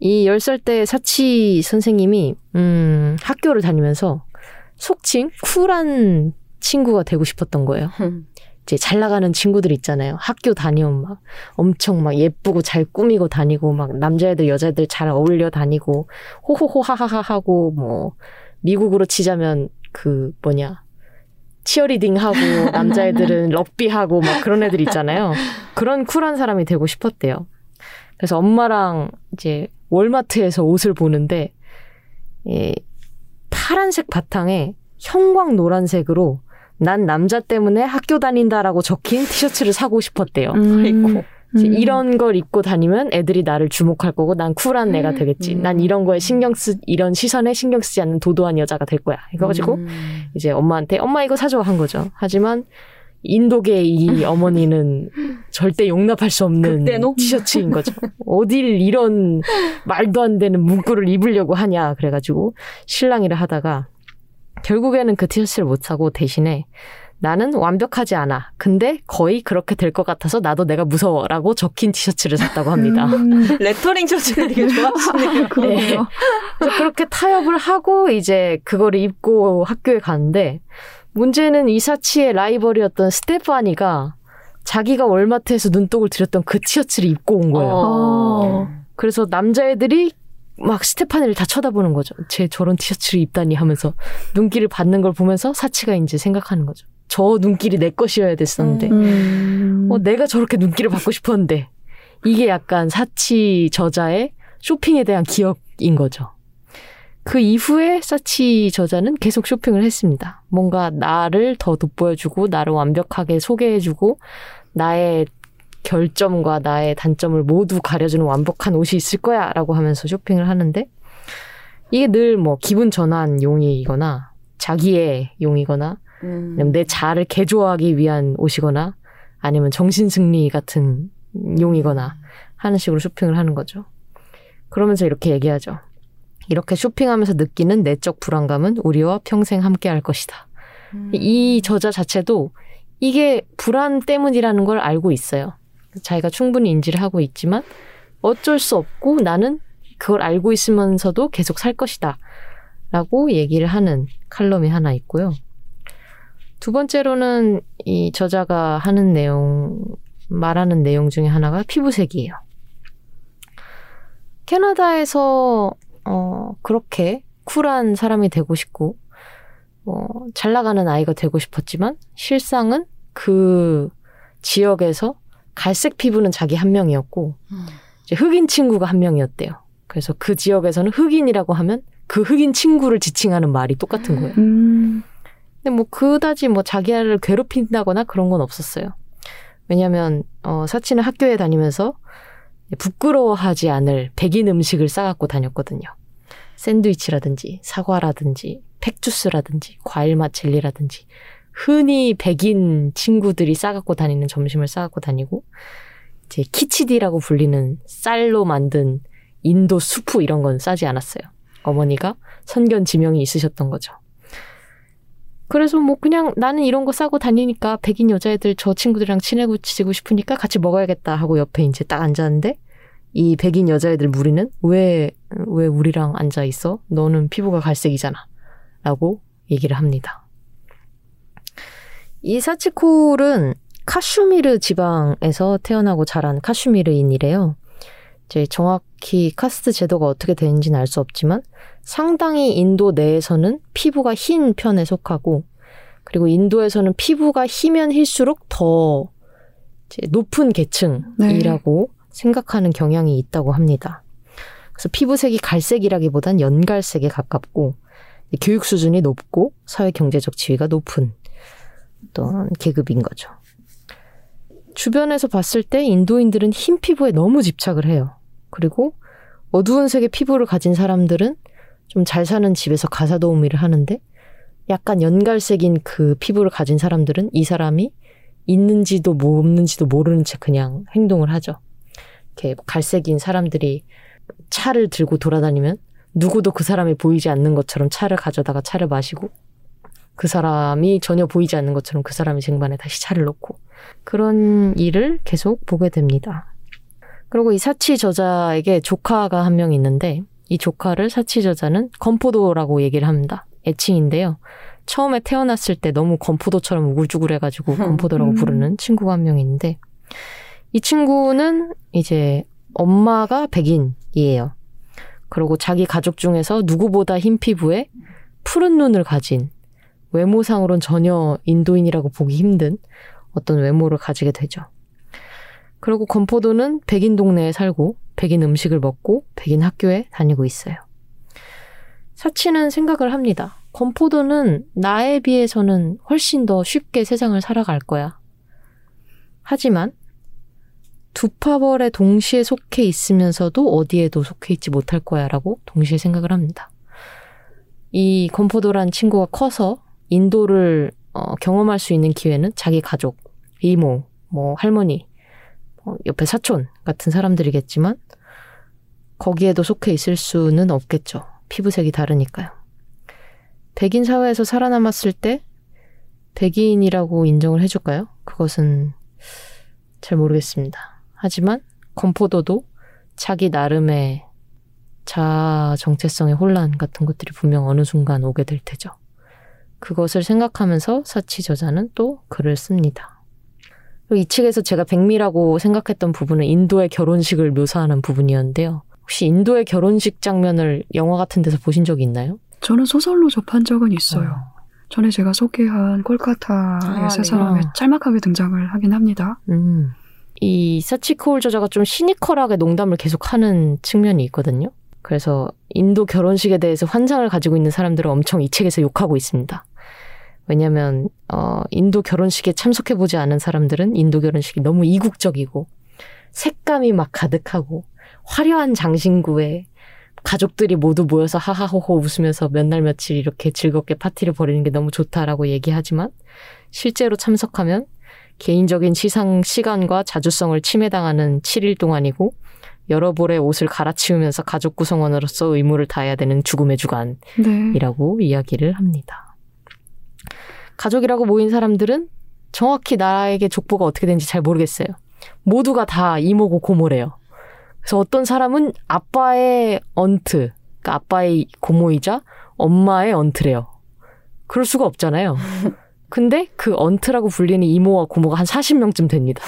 이 10살 때 사치 선생님이, 음, 학교를 다니면서 속칭 쿨한 친구가 되고 싶었던 거예요. 이제 잘 나가는 친구들 있잖아요. 학교 다니면 막 엄청 막 예쁘고 잘 꾸미고 다니고 막 남자애들 여자애들 잘 어울려 다니고 호호호 하하하 하고 뭐 미국으로 치자면 그 뭐냐 치어리딩 하고 [LAUGHS] 남자애들은 럭비 하고 막 그런 애들 있잖아요. 그런 쿨한 사람이 되고 싶었대요. 그래서 엄마랑 이제 월마트에서 옷을 보는데 예, 파란색 바탕에 형광 노란색으로 난 남자 때문에 학교 다닌다라고 적힌 티셔츠를 사고 싶었대요. 음. 음. 이런 걸 입고 다니면 애들이 나를 주목할 거고 난 쿨한 애가 되겠지. 난 이런 거에 신경 쓰 이런 시선에 신경 쓰지 않는 도도한 여자가 될 거야. 이거 가지고 음. 이제 엄마한테 엄마 이거 사줘 한 거죠. 하지만 인도계 이 어머니는 [LAUGHS] 절대 용납할 수 없는 극대노? 티셔츠인 거죠. [LAUGHS] 어딜 이런 말도 안 되는 문구를 입으려고 하냐 그래가지고 실랑이를 하다가 결국에는 그 티셔츠를 못 사고 대신에 나는 완벽하지 않아. 근데 거의 그렇게 될 것 같아서 나도 내가 무서워라고 적힌 티셔츠를 샀다고 합니다. 음. [LAUGHS] 레터링 셔츠를 되게 좋아하시네요. [LAUGHS] 그러네요. 그래서 그렇게 타협을 하고 이제 그거를 입고 학교에 갔는데 문제는 이사치의 라이벌이었던 스테파니가 자기가 월마트에서 눈독을 들였던 그 티셔츠를 입고 온 거예요. 어. 그래서 남자애들이 막 스테파니를 다 쳐다보는 거죠. 쟤 저런 티셔츠를 입다니 하면서 눈길을 받는 걸 보면서 사치가 이제 생각하는 거죠. 저 눈길이 내 것이어야 됐었는데 음. 어, 내가 저렇게 눈길을 받고 싶었는데 이게 약간 사치 저자의 쇼핑에 대한 기억인 거죠. 그 이후에 사치 저자는 계속 쇼핑을 했습니다. 뭔가 나를 더 돋보여주고 나를 완벽하게 소개해주고 나의 결점과 나의 단점을 모두 가려주는 완벽한 옷이 있을 거야 라고 하면서 쇼핑을 하는데 이게 늘 뭐 기분 전환 용이거나 자기의 용이거나 음. 내 자아를 개조하기 위한 옷이거나 아니면 정신승리 같은 용이거나 하는 식으로 쇼핑을 하는 거죠. 그러면서 이렇게 얘기하죠. 이렇게 쇼핑하면서 느끼는 내적 불안감은 우리와 평생 함께 할 것이다. 이 저자 자체도 이게 불안 때문이라는 걸 알고 있어요. 자기가 충분히 인지를 하고 있지만 어쩔 수 없고 나는 그걸 알고 있으면서도 계속 살 것이다. 라고 얘기를 하는 칼럼이 하나 있고요. 두 번째로는 이 저자가 하는 내용, 말하는 내용 중에 하나가 피부색이에요. 캐나다에서, 어, 그렇게 쿨한 사람이 되고 싶고, 어, 잘 나가는 아이가 되고 싶었지만, 실상은 그 지역에서 갈색 피부는 자기 한 명이었고, 이제 흑인 친구가 한 명이었대요. 그래서 그 지역에서는 흑인이라고 하면 그 흑인 친구를 지칭하는 말이 똑같은 거예요. 음. 근데 뭐 그다지 뭐 자기를 괴롭힌다거나 그런 건 없었어요. 왜냐하면 어, 사치는 학교에 다니면서 부끄러워하지 않을 백인 음식을 싸갖고 다녔거든요. 샌드위치라든지 사과라든지 팩주스라든지 과일맛 젤리라든지 흔히 백인 친구들이 싸갖고 다니는 점심을 싸갖고 다니고 이제 키치디라고 불리는 쌀로 만든 인도 수프 이런 건 싸지 않았어요. 어머니가 선견 지명이 있으셨던 거죠. 그래서 뭐 그냥 나는 이런 거 싸고 다니니까 백인 여자애들 저 친구들이랑 친해고 지고 싶으니까 같이 먹어야겠다 하고 옆에 이제 딱 앉았는데 이 백인 여자애들 무리는 왜, 왜 우리랑 앉아 있어? 너는 피부가 갈색이잖아. 라고 얘기를 합니다. 이 사치콜은 카슈미르 지방에서 태어나고 자란 카슈미르인이래요. 이제 정확히 카스트 제도가 어떻게 되는지는 알 수 없지만 상당히 인도 내에서는 피부가 흰 편에 속하고 그리고 인도에서는 피부가 희면 힐수록 더 높은 계층이라고 생각하는 경향이 있다고 합니다. 그래서 피부색이 갈색이라기보단 연갈색에 가깝고 교육 수준이 높고 사회 경제적 지위가 높은 어떤 계급인 거죠. 주변에서 봤을 때 인도인들은 흰 피부에 너무 집착을 해요. 그리고 어두운 색의 피부를 가진 사람들은 좀 잘 사는 집에서 가사 도우미를 하는데 약간 연갈색인 그 피부를 가진 사람들은 이 사람이 있는지도 뭐 없는지도 모르는 채 그냥 행동을 하죠. 이렇게 갈색인 사람들이 차를 들고 돌아다니면 누구도 그 사람이 보이지 않는 것처럼 차를 가져다가 차를 마시고 그 사람이 전혀 보이지 않는 것처럼 그 사람의 쟁반에 다시 차를 놓고 그런 일을 계속 보게 됩니다. 그리고 이 사치 저자에게 조카가 한 명 있는데 이 조카를 사치 저자는 건포도라고 얘기를 합니다. 애칭인데요. 처음에 태어났을 때 너무 건포도처럼 우글쭈글해가지고 건포도라고 음. 부르는 친구가 한 명 있는데 이 친구는 이제 엄마가 백인이에요. 그리고 자기 가족 중에서 누구보다 흰 피부에 푸른 눈을 가진 외모상으론 전혀 인도인이라고 보기 힘든 어떤 외모를 가지게 되죠. 그리고 건포도는 백인 동네에 살고 백인 음식을 먹고 백인 학교에 다니고 있어요. 사치는 생각을 합니다. 건포도는 나에 비해서는 훨씬 더 쉽게 세상을 살아갈 거야. 하지만 두 파벌에 동시에 속해 있으면서도 어디에도 속해 있지 못할 거야 라고 동시에 생각을 합니다. 이 건포도란 친구가 커서 인도를 어, 경험할 수 있는 기회는 자기 가족, 이모, 뭐 할머니, 어, 옆에 사촌 같은 사람들이겠지만 거기에도 속해 있을 수는 없겠죠. 피부색이 다르니까요. 백인 사회에서 살아남았을 때 백인이라고 인정을 해줄까요? 그것은 잘 모르겠습니다. 하지만 건포도도 자기 나름의 자아 정체성의 혼란 같은 것들이 분명 어느 순간 오게 될 테죠. 그것을 생각하면서 사치 저자는 또 글을 씁니다. 이 책에서 제가 백미라고 생각했던 부분은 인도의 결혼식을 묘사하는 부분이었는데요. 혹시 인도의 결혼식 장면을 영화 같은 데서 보신 적이 있나요? 저는 소설로 접한 적은 있어요. 전에 제가 소개한 콜카타의 아, 세 네. 사람에 아. 짤막하게 등장을 하긴 합니다. 음. 이 사치 코울 저자가 좀 시니컬하게 농담을 계속하는 측면이 있거든요. 그래서 인도 결혼식에 대해서 환상을 가지고 있는 사람들은 엄청 이 책에서 욕하고 있습니다. 왜냐하면 어, 인도 결혼식에 참석해 보지 않은 사람들은 인도 결혼식이 너무 이국적이고 색감이 막 가득하고 화려한 장신구에 가족들이 모두 모여서 하하호호 웃으면서 몇 날 며칠 이렇게 즐겁게 파티를 벌이는 게 너무 좋다라고 얘기하지만 실제로 참석하면 개인적인 시상 시간과 자주성을 침해당하는 7일 동안이고 여러 벌의 옷을 갈아치우면서 가족 구성원으로서 의무를 다해야 되는 죽음의 주간이라고 네. 이야기를 합니다. 가족이라고 모인 사람들은 정확히 나에게 족보가 어떻게 되는지 잘 모르겠어요. 모두가 다 이모고 고모래요. 그래서 어떤 사람은 아빠의 언트, 그러니까 아빠의 고모이자 엄마의 언트래요. 그럴 수가 없잖아요. 근데 그 언트라고 불리는 이모와 고모가 한 40명쯤 됩니다.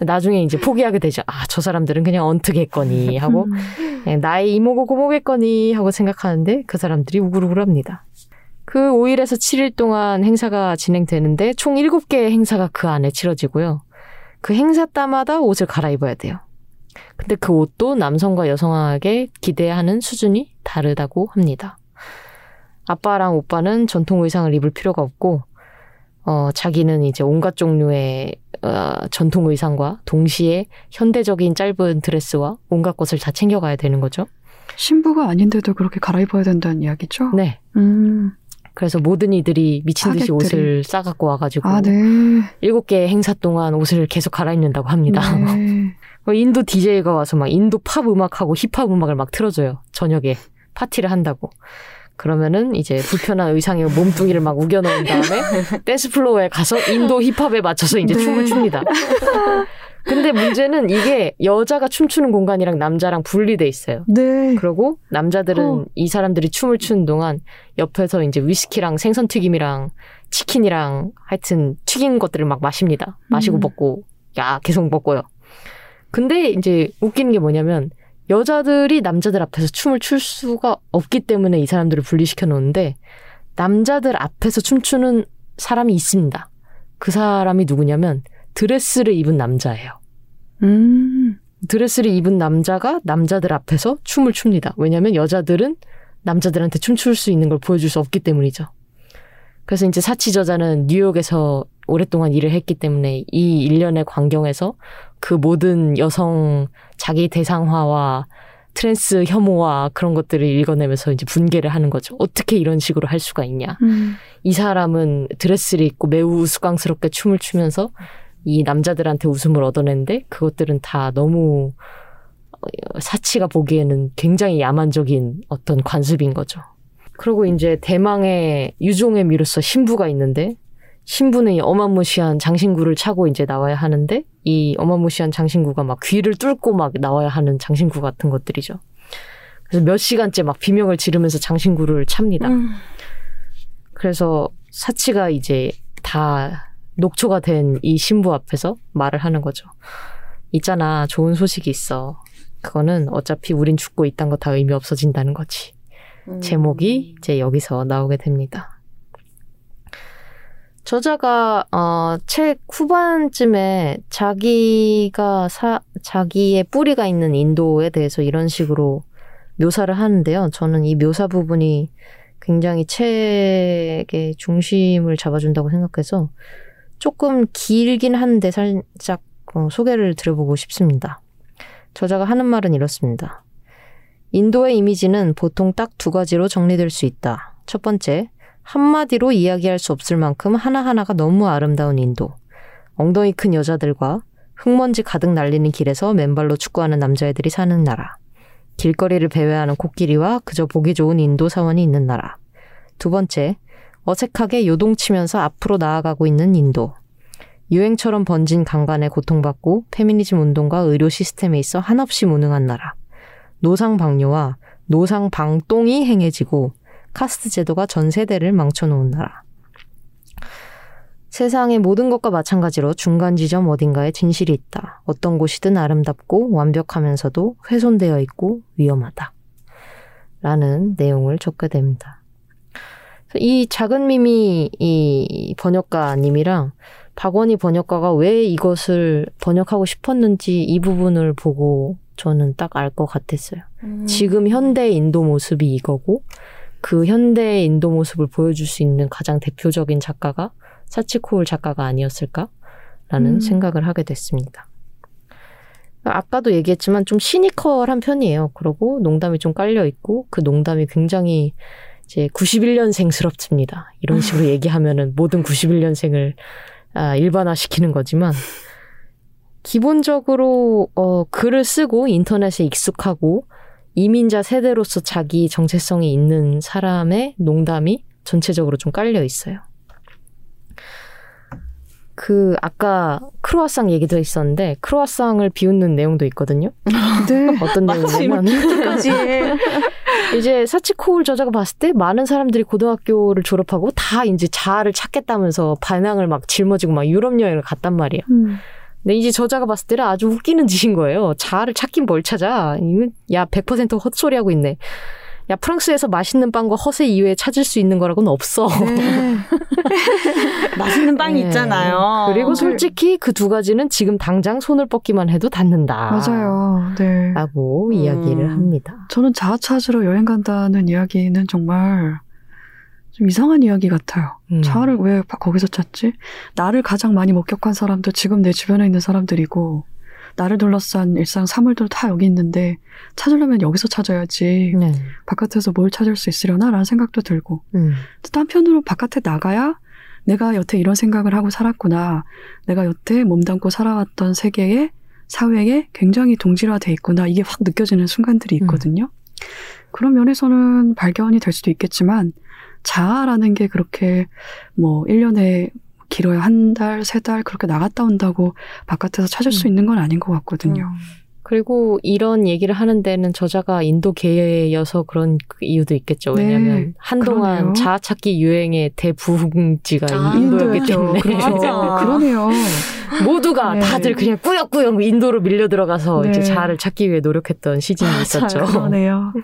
나중에 이제 포기하게 되죠. 아, 저 사람들은 그냥 언트겠거니 하고 음. 그냥 나의 이모고 고모겠거니 하고 생각하는데 그 사람들이 우글우글합니다. 그 5일에서 7일 동안 행사가 진행되는데 총 7개의 행사가 그 안에 치러지고요. 그 행사 따마다 옷을 갈아입어야 돼요. 근데 그 옷도 남성과 여성에게 기대하는 수준이 다르다고 합니다. 아빠랑 오빠는 전통 의상을 입을 필요가 없고, 어, 자기는 이제 온갖 종류의 어, 전통 의상과 동시에 현대적인 짧은 드레스와 온갖 것을 다 챙겨가야 되는 거죠. 신부가 아닌데도 그렇게 갈아입어야 된다는 이야기죠? 네. 음. 그래서 모든 이들이 미친 듯이 하객들이. 옷을 싸갖고 와가지고 아, 네. 일곱 개의 행사 동안 옷을 계속 갈아입는다고 합니다. 네. [LAUGHS] 뭐 인도 DJ가 와서 막 인도 팝 음악하고 힙합 음악을 막 틀어줘요. 저녁에 파티를 한다고. 그러면은 이제 불편한 의상에 몸뚱이를 막 우겨넣은 다음에 [LAUGHS] 댄스 플로어에 가서 인도 힙합에 맞춰서 이제 네. 춤을 춥니다. [LAUGHS] 근데 문제는 이게 여자가 춤추는 공간이랑 남자랑 분리돼 있어요. 네. 그리고 남자들은 어. 이 사람들이 춤을 추는 동안 옆에서 이제 위스키랑 생선 튀김이랑 치킨이랑 하여튼 튀긴 것들을 막 마십니다. 마시고 음. 먹고 야 계속 먹고요. 근데 이제 웃기는 게 뭐냐면 여자들이 남자들 앞에서 춤을 출 수가 없기 때문에 이 사람들을 분리시켜 놓는데 남자들 앞에서 춤추는 사람이 있습니다. 그 사람이 누구냐면 드레스를 입은 남자예요. 음. 드레스를 입은 남자가 남자들 앞에서 춤을 춥니다. 왜냐하면 여자들은 남자들한테 춤출 수 있는 걸 보여줄 수 없기 때문이죠. 그래서 이제 사치 저자는 뉴욕에서 오랫동안 일을 했기 때문에 이 일련의 광경에서 그 모든 여성 자기 대상화와 트랜스 혐오와 그런 것들을 읽어내면서 이제 분개를 하는 거죠. 어떻게 이런 식으로 할 수가 있냐. 음. 이 사람은 드레스를 입고 매우 우스꽝스럽게 춤을 추면서 이 남자들한테 웃음을 얻어내는데 그것들은 다 너무 어, 사치가 보기에는 굉장히 야만적인 어떤 관습인 거죠. 그리고 이제 대망의 유종의 미로서 신부가 있는데 신부는 이 어마무시한 장신구를 차고 이제 나와야 하는데 이 어마무시한 장신구가 막 귀를 뚫고 막 나와야 하는 장신구 같은 것들이죠. 그래서 몇 시간째 막 비명을 지르면서 장신구를 찹니다. 음. 그래서 사치가 이제 다 녹초가 된 이 신부 앞에서 말을 하는 거죠. 있잖아, 좋은 소식이 있어. 그거는 어차피 우린 죽고 있단 거 다 의미 없어진다는 거지. 음. 제목이 이제 여기서 나오게 됩니다. 저자가 어, 책 후반쯤에 자기가 사, 자기의 뿌리가 있는 인도에 대해서 이런 식으로 묘사를 하는데요. 저는 이 묘사 부분이 굉장히 책의 중심을 잡아준다고 생각해서 조금 길긴 한데 살짝 어, 소개를 드려보고 싶습니다. 저자가 하는 말은 이렇습니다. 인도의 이미지는 보통 딱 두 가지로 정리될 수 있다. 첫 번째, 한마디로 이야기할 수 없을 만큼 하나하나가 너무 아름다운 인도. 엉덩이 큰 여자들과 흙먼지 가득 날리는 길에서 맨발로 축구하는 남자애들이 사는 나라. 길거리를 배회하는 코끼리와 그저 보기 좋은 인도 사원이 있는 나라. 두 번째, 어색하게 요동치면서 앞으로 나아가고 있는 인도. 유행처럼 번진 강간에 고통받고 페미니즘 운동과 의료 시스템에 있어 한없이 무능한 나라. 노상방뇨와 노상방똥이 행해지고 카스트 제도가 전 세대를 망쳐놓은 나라. 세상의 모든 것과 마찬가지로 중간 지점 어딘가에 진실이 있다. 어떤 곳이든 아름답고 완벽하면서도 훼손되어 있고 위험하다. 라는 내용을 적게 됩니다. 이 작은 미미 이 번역가님이랑 박원희 번역가가 왜 이것을 번역하고 싶었는지 이 부분을 보고 저는 딱 알 것 같았어요. 음. 지금 현대 인도 모습이 이거고 그 현대 인도 모습을 보여줄 수 있는 가장 대표적인 작가가 사치코울 작가가 아니었을까라는 음. 생각을 하게 됐습니다. 아까도 얘기했지만 좀 시니컬한 편이에요. 그리고 농담이 좀 깔려 있고 그 농담이 굉장히 이제 91년생스럽습니다. 이런 식으로 얘기하면은 모든 91년생을 아, 일반화시키는 거지만 기본적으로 어, 글을 쓰고 인터넷에 익숙하고 이민자 세대로서 자기 정체성이 있는 사람의 농담이 전체적으로 좀 깔려 있어요. 그 아까 크로아상 얘기도 있었는데 크로아상을 비웃는 내용도 있거든요. 네. 어떤 내용이냐면 이제 사치코울 저자가 봤을 때 많은 사람들이 고등학교를 졸업하고 다 이제 자아를 찾겠다면서 반항을 막 짊어지고 막 유럽 여행을 갔단 말이에요. 음. 근데 이제 저자가 봤을 때는 아주 웃기는 짓인 거예요. 자아를 찾긴 뭘 찾아. 이건 야, 100% 헛소리 하고 있네. 야, 프랑스에서 맛있는 빵과 허세 이외에 찾을 수 있는 거라고는 없어. 네. [LAUGHS] 맛있는 빵이 네. 있잖아요. 그리고 그- 솔직히 그 두 가지는 지금 당장 손을 뻗기만 해도 닿는다. 맞아요. 네. 라고 음. 이야기를 합니다. 저는 자아 찾으러 여행 간다는 이야기는 정말 좀 이상한 이야기 같아요. 음. 자아를 왜 바- 거기서 찾지? 나를 가장 많이 목격한 사람도 지금 내 주변에 있는 사람들이고, 나를 둘러싼 일상 사물들 다 여기 있는데, 찾으려면 여기서 찾아야지, 네. 바깥에서 뭘 찾을 수 있으려나? 라는 생각도 들고, 음. 또 한편으로 바깥에 나가야 내가 여태 이런 생각을 하고 살았구나. 내가 여태 몸담고 살아왔던 세계에, 사회에 굉장히 동질화돼 있구나. 이게 확 느껴지는 순간들이 있거든요. 그런 면에서는 발견이 될 수도 있겠지만, 자아라는 게 그렇게 뭐 1년에 길어야 한 달, 세 달 그렇게 나갔다 온다고 바깥에서 찾을 수 음. 있는 건 아닌 것 같거든요. 그리고 이런 얘기를 하는 데는 저자가 인도계여서 그런 그 이유도 있겠죠. 네, 왜냐하면 한동안 그러네요. 자아 찾기 유행의 대부흥지가 아, 인도였기 인도였죠. 때문에 그렇죠. [LAUGHS] 그러네요. 모두가 네. 다들 그냥 꾸역꾸역 인도로 밀려 들어가서 네. 이제 자아를 찾기 위해 노력했던 시즌이 [LAUGHS] 있었죠. 그러네요. [LAUGHS]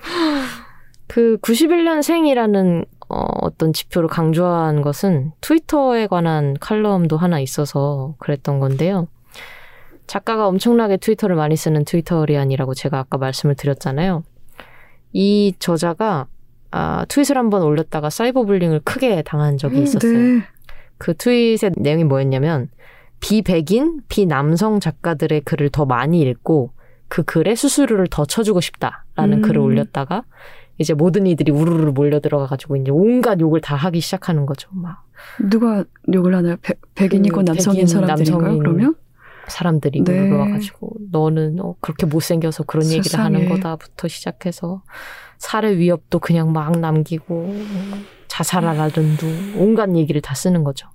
그 91년생이라는 어, 어떤 지표를 강조한 것은 트위터에 관한 칼럼도 하나 있어서 그랬던 건데요. 작가가 엄청나게 트위터를 많이 쓰는 트위터리안이라고 제가 아까 말씀을 드렸잖아요. 이 저자가 아, 트윗을 한번 올렸다가 사이버 불링을 크게 당한 적이 있었어요. 네. 그 트윗의 내용이 뭐였냐면 비백인, 비남성 작가들의 글을 더 많이 읽고 그 글에 수수료를 더 쳐주고 싶다라는 음. 글을 올렸다가 이제 모든 이들이 우르르 몰려 들어가가지고 이제 온갖 욕을 다 하기 시작하는 거죠. 막 누가 욕을 하나요? 백- 백인이고 그 남성인 백인, 사람들인가요? 그러면? 사람들이 네. 우르르 와가지고 너는 어, 그렇게 못생겨서 그런 얘기를 세상에. 하는 거다부터 시작해서 살해 위협도 그냥 막 남기고 자살하라든도 온갖 얘기를 다 쓰는 거죠.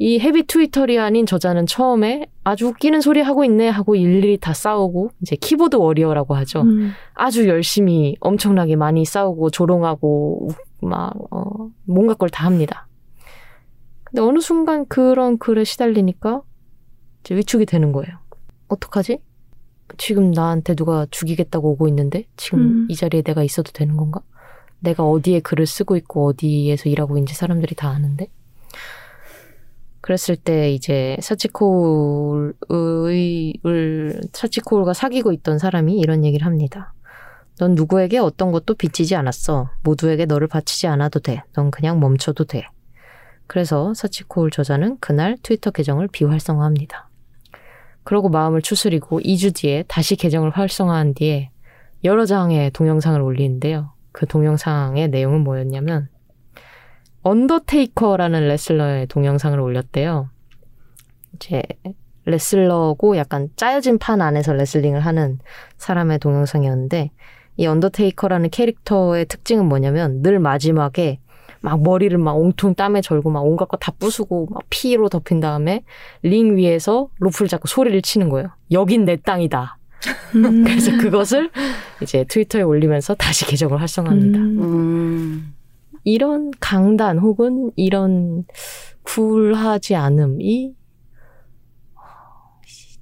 이 헤비 트위터리안인 저자는 처음에 아주 웃기는 소리 하고 있네 하고 일일이 다 싸우고 이제 키보드 워리어라고 하죠. 음. 아주 열심히 엄청나게 많이 싸우고 조롱하고 막 어, 뭔가 걸 다 합니다. 근데 어느 순간 그런 글에 시달리니까 이제 위축이 되는 거예요. 어떡하지? 지금 나한테 누가 죽이겠다고 오고 있는데 지금 음. 이 자리에 내가 있어도 되는 건가? 내가 어디에 글을 쓰고 있고 어디에서 일하고 있는지 사람들이 다 아는데 그랬을 때 이제 사치코울의 을 사치코울과 사귀고 있던 사람이 이런 얘기를 합니다. 넌 누구에게 어떤 것도 빚지지 않았어. 모두에게 너를 바치지 않아도 돼. 넌 그냥 멈춰도 돼. 그래서 사치코울 저자는 그날 트위터 계정을 비활성화합니다. 그러고 마음을 추스리고 2주 뒤에 다시 계정을 활성화한 뒤에 여러 장의 동영상을 올리는데요. 그 동영상의 내용은 뭐였냐면 언더테이커라는 레슬러의 동영상을 올렸대요. 이제 레슬러고 약간 짜여진 판 안에서 레슬링을 하는 사람의 동영상이었는데 이 언더테이커라는 캐릭터의 특징은 뭐냐면 늘 마지막에 막 머리를 막 온통 땀에 절고 막 온갖 거 다 부수고 막 피로 덮인 다음에 링 위에서 로프를 잡고 소리를 치는 거예요. 여긴 내 땅이다. 음. 그래서 그것을 이제 트위터에 올리면서 다시 계정을 활성화합니다. 음. 음. 이런 강단 혹은 이런 굴하지 않음이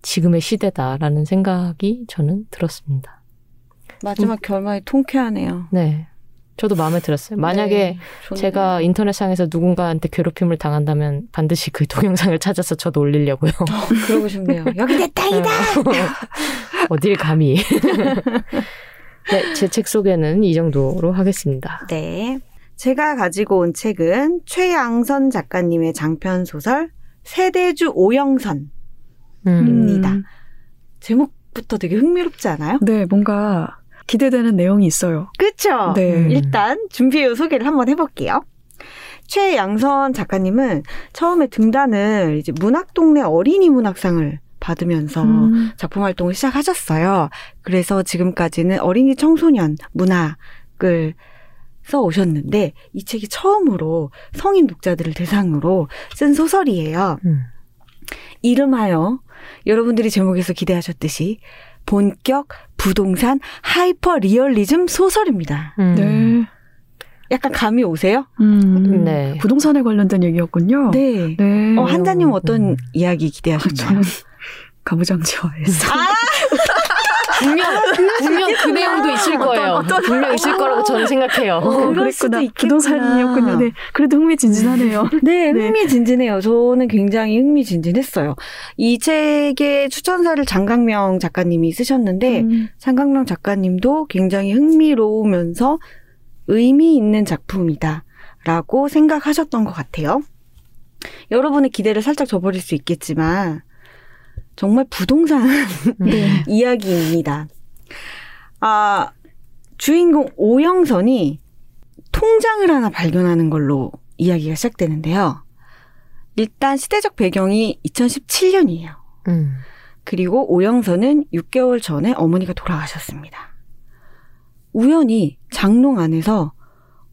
지금의 시대다라는 생각이 저는 들었습니다. 마지막 결말이 통쾌하네요. 네. 저도 마음에 들었어요. 만약에 네. 제가 인터넷상에서 누군가한테 괴롭힘을 당한다면 반드시 그 동영상을 찾아서 저도 올리려고요. 그러고 싶네요. [LAUGHS] 여기 내 땅이다. [LAUGHS] 어딜 감히. [LAUGHS] 네, 제 책 소개는 이 정도로 하겠습니다. 네. 제가 가지고 온 책은 최양선 작가님의 장편 소설 세대주 오영선. 음. 입니다. 제목부터 되게 흥미롭지 않아요? 네, 뭔가 기대되는 내용이 있어요. 그쵸? 네. 일단 준비해 소개를 한번 해볼게요. 최양선 작가님은 처음에 등단을 이제 문학동네 어린이 문학상을 받으면서 음. 작품 활동을 시작하셨어요. 그래서 지금까지는 어린이 청소년 문학을 써 오셨는데 이 책이 처음으로 성인 독자들을 대상으로 쓴 소설이에요. 음. 이름하여 여러분들이 제목에서 기대하셨듯이 본격 부동산 하이퍼 리얼리즘 소설입니다. 음. 네. 약간 감이 오세요? 음. 네. 부동산에 관련된 얘기였군요. 네. 네. 어, 한자님 어떤 음. 이야기 기대하셨나요? 저는 가부장제화에서 분명, 분명 그 내용도 있을 거예요. 분명 있을 거라고 저는 생각해요. 어, 그럴 수도 그랬구나. 있겠구나. 부동산이었군요. 네. 그래도 흥미진진하네요. [LAUGHS] 네, 네. 흥미진진해요. 저는 굉장히 흥미진진했어요. 이 책의 추천사를 장강명 작가님이 쓰셨는데, 음. 장강명 작가님도 굉장히 흥미로우면서 의미 있는 작품이다. 라고 생각하셨던 것 같아요. 여러분의 기대를 살짝 저버릴 수 있겠지만, 정말 부동산 네. [LAUGHS] 이야기입니다. 아, 주인공 오영선이 통장을 하나 발견하는 걸로 이야기가 시작되는데요. 일단 시대적 배경이 2017년이에요. 음. 그리고 오영선은 6개월 전에 어머니가 돌아가셨습니다. 우연히 장롱 안에서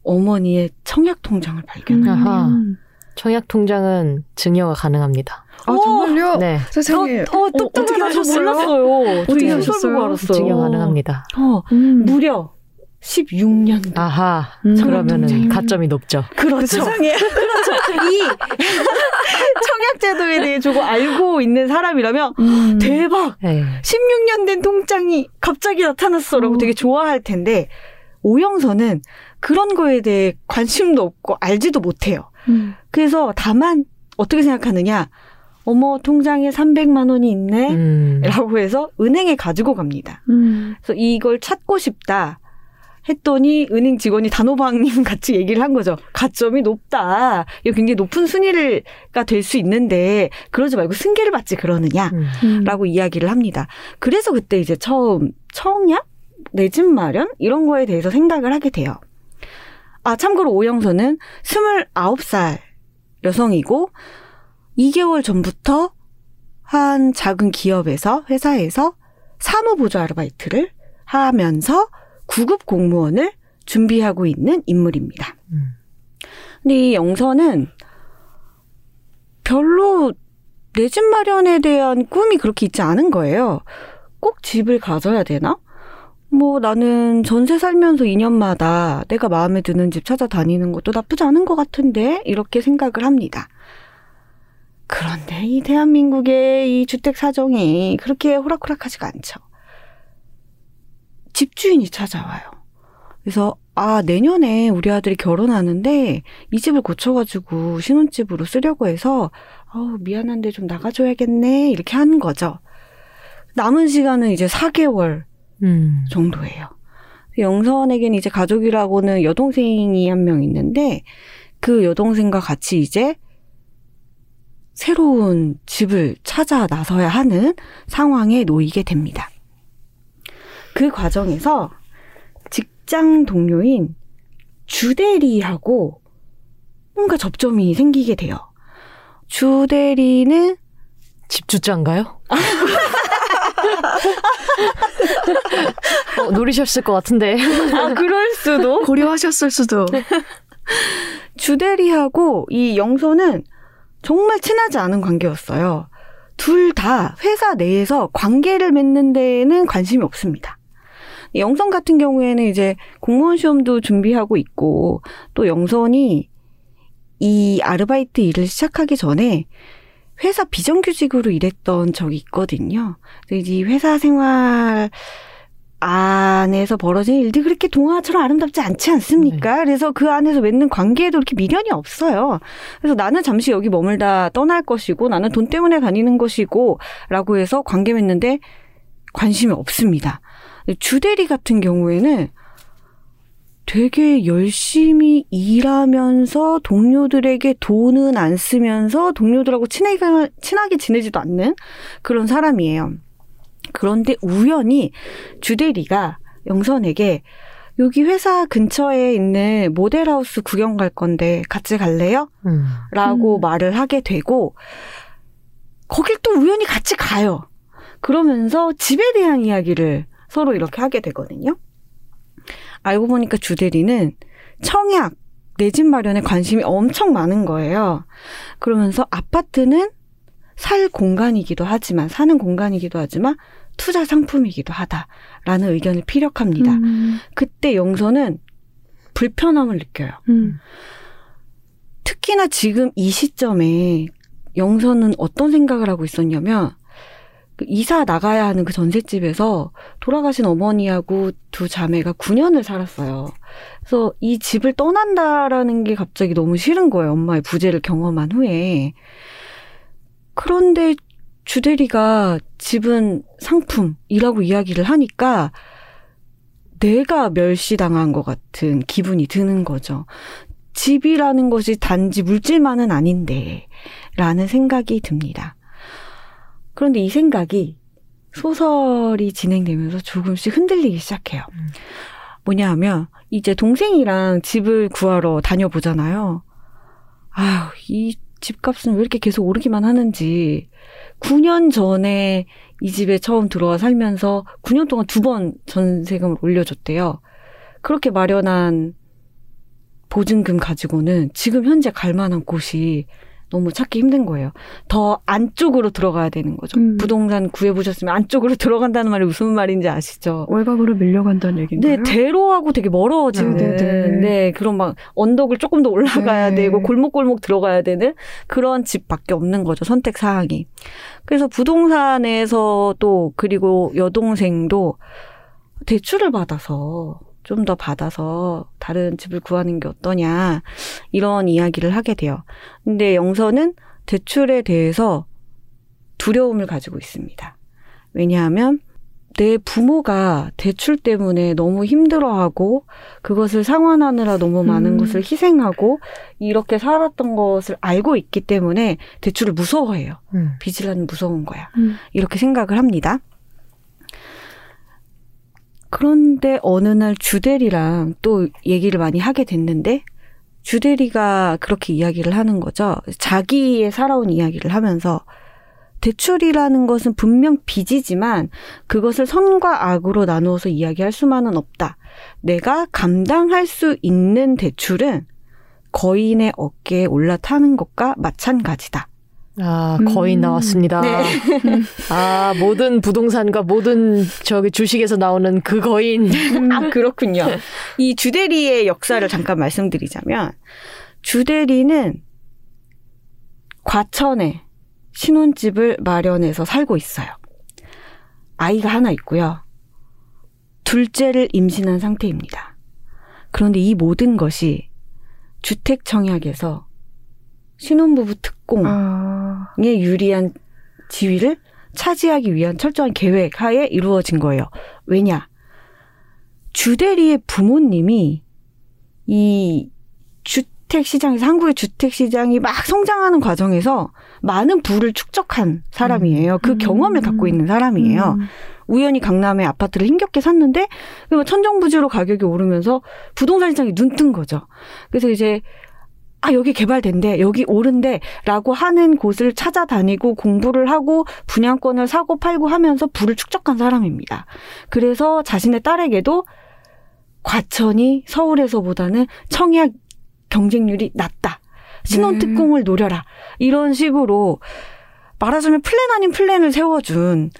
어머니의 청약 통장을. 음. 청약 통장은 증여가 가능합니다. 아, 정말요? 네, 세상에. 어, 어, 어떻게 똑똑하다. 저 하셨어요? 몰랐어요. 어떻게 저 하셨어요? 알았어요. 증여 가능합니다. 어, 음. 무려 16년. 아하, 음. 그러면은 통장이- 가점이 높죠. 그렇죠. 세상에. [LAUGHS] 이 [LAUGHS] 청약제도에 대해 조금 알고 있는 사람이라면 음. 대박! 네. 16년 된 통장이 갑자기 나타났어라고 어. 되게 좋아할 텐데 오영선은 그런 거에 대해 관심도 없고 알지도 못해요. 음. 그래서 다만 어떻게 생각하느냐? 어머 통장에 300만 원이 있네. 음. 라고 해서 은행에 가지고 갑니다. 음. 그래서 이걸 찾고 싶다. 했더니 은행 직원이 단호박님 [LAUGHS] 같이 얘기를 한 거죠. 가점이 높다. 이거 굉장히 높은 순위가 될 수 있는데 그러지 말고 승계를 받지 그러느냐. 음. 음. 라고 이야기를 합니다. 그래서 그때 이제 처음 청약? 내 집 마련? 이런 거에 대해서 생각을 하게 돼요. 아, 참고로 오영선은 29살 여성이고 2개월 전부터 한 작은 기업에서 회사에서 사무보조 아르바이트를 하면서 구급 공무원을 준비하고 있는 인물입니다. 음. 근데 이 영선은 별로 내 집 마련에 대한 꿈이 그렇게 있지 않은 거예요. 꼭 집을 가져야 되나? 뭐 나는 전세 살면서 2년마다 내가 마음에 드는 집 찾아다니는 것도 나쁘지 않은 것 같은데 이렇게 생각을 합니다. 그런데 이 대한민국의 이 주택 사정이 그렇게 호락호락하지가 않죠. 집주인이 찾아와요. 그래서 아 내년에 우리 아들이 결혼하는데 이 집을 고쳐가지고 신혼집으로 쓰려고 해서 아우 미안한데 좀 나가줘야겠네 이렇게 하는 거죠. 남은 시간은 이제 4개월 음. 정도예요. 영선에게는 이제 가족이라고는 여동생이 한 명 있는데 그 여동생과 같이 이제 새로운 집을 찾아 나서야 하는 상황에 놓이게 됩니다. 그 과정에서 직장 동료인 주대리하고 뭔가 접점이 생기게 돼요. 주대리는 집주자인가요? [LAUGHS] 어, 노리셨을 것 같은데. 아 그럴 수도 [LAUGHS] 고려하셨을 수도. 주대리하고 이 영선은 정말 친하지 않은 관계였어요. 둘 다 회사 내에서 관계를 맺는 데에는 관심이 없습니다. 영선 같은 경우에는 이제 공무원 시험도 준비하고 있고 또 영선이 이 아르바이트 일을 시작하기 전에 회사 비정규직으로 일했던 적이 있거든요. 이 회사 생활 안에서 벌어진 일들이 그렇게 동화처럼 아름답지 않지 않습니까? 그래서 그 안에서 맺는 관계에도 그렇게 미련이 없어요. 그래서 나는 잠시 여기 머물다 떠날 것이고 나는 돈 때문에 다니는 것이고 라고 해서 관계 맺는데 관심이 없습니다. 주대리 같은 경우에는 되게 열심히 일하면서 동료들에게 돈은 안 쓰면서 동료들하고 친하게, 친하게 지내지도 않는 그런 사람이에요. 그런데 우연히 주대리가 영선에게 여기 회사 근처에 있는 모델하우스 구경 갈 건데 같이 갈래요? 음. 라고 음. 말을 하게 되고 거길 또 우연히 같이 가요. 그러면서 집에 대한 이야기를 서로 이렇게 하게 되거든요. 알고 보니까 주대리는 청약, 내 집 마련에 관심이 엄청 많은 거예요. 그러면서 아파트는 살 공간이기도 하지만, 사는 공간이기도 하지만, 투자 상품이기도 하다라는 의견을 피력합니다. 음, 그때 영선은 불편함을 느껴요. 음, 특히나 지금 이 시점에 영선은 어떤 생각을 하고 있었냐면 그 이사 나가야 하는 그 전셋집에서 돌아가신 어머니하고 두 자매가 9년을 살았어요. 그래서 이 집을 떠난다라는 게 갑자기 너무 싫은 거예요. 엄마의 부재를 경험한 후에. 그런데 주대리가 집은 상품이라고 이야기를 하니까 내가 멸시당한 것 같은 기분이 드는 거죠. 집이라는 것이 단지 물질만은 아닌데, 라는 생각이 듭니다. 그런데 이 생각이 소설이 진행되면서 조금씩 흔들리기 시작해요. 음. 뭐냐 하면, 이제 동생이랑 집을 구하러 다녀보잖아요. 아휴, 이 집값은 왜 이렇게 계속 오르기만 하는지. 9년 전에 이 집에 처음 들어와 살면서 9년 동안 두 번 전세금을 올려줬대요. 그렇게 마련한 보증금 가지고는 지금 현재 갈 만한 곳이 너무 찾기 힘든 거예요. 더 안쪽으로 들어가야 되는 거죠. 음. 부동산 구해보셨으면 안쪽으로 [LAUGHS] 들어간다는 말이 무슨 말인지 아시죠? 월갑으로 밀려간다는 얘기인가요? 네, 대로하고 되게 멀어지는, 네, 네, 네. 네, 그런 막 언덕을 조금 더 올라가야 네. 되고 골목골목 들어가야 되는 그런 집밖에 없는 거죠, 선택 사항이. 그래서 부동산에서 또 그리고 여동생도 대출을 받아서 좀 더 받아서 다른 집을 구하는 게 어떠냐 이런 이야기를 하게 돼요. 근데 영선은 대출에 대해서 두려움을 가지고 있습니다. 왜냐하면 내 부모가 대출 때문에 너무 힘들어하고 그것을 상환하느라 너무 많은 음. 것을 희생하고 이렇게 살았던 것을 알고 있기 때문에 대출을 무서워해요. 음. 빚을 하는 무서운 거야. 음. 이렇게 생각을 합니다. 그런데 어느 날 주대리랑 또 얘기를 많이 하게 됐는데 주대리가 그렇게 이야기를 하는 거죠. 자기의 살아온 이야기를 하면서 대출이라는 것은 분명 빚이지만 그것을 선과 악으로 나누어서 이야기할 수만은 없다. 내가 감당할 수 있는 대출은 거인의 어깨에 올라타는 것과 마찬가지다. 아, 음. 거의 나왔습니다. 네. 아, 모든 부동산과 모든 저기 주식에서 나오는 그 거인. 아, 그렇군요. 이 주대리의 역사를 잠깐 말씀드리자면, 주대리는 과천에 신혼집을 마련해서 살고 있어요. 아이가 하나 있고요. 둘째를 임신한 상태입니다. 그런데 이 모든 것이 주택 청약에서 신혼부부 특공에 아, 유리한 지위를 차지하기 위한 철저한 계획 하에 이루어진 거예요. 왜냐? 주대리의 부모님이 이 주택 시장에서 한국의 주택 시장이 막 성장하는 과정에서 많은 부를 축적한 사람이에요. 그 음. 경험을 갖고 있는 사람이에요. 음. 우연히 강남에 아파트를 힘겹게 샀는데 천정부지로 가격이 오르면서 부동산 시장이 눈 뜬 거죠. 그래서 이제 아 여기 개발된대 여기 오른대라고 하는 곳을 찾아다니고 공부를 하고 분양권을 사고 팔고 하면서 부를 축적한 사람입니다. 그래서 자신의 딸에게도 과천이 서울에서보다는 청약 경쟁률이 낮다. 신혼 네. 특공을 노려라. 이런 식으로 말하자면 플랜 아닌 플랜을 세워준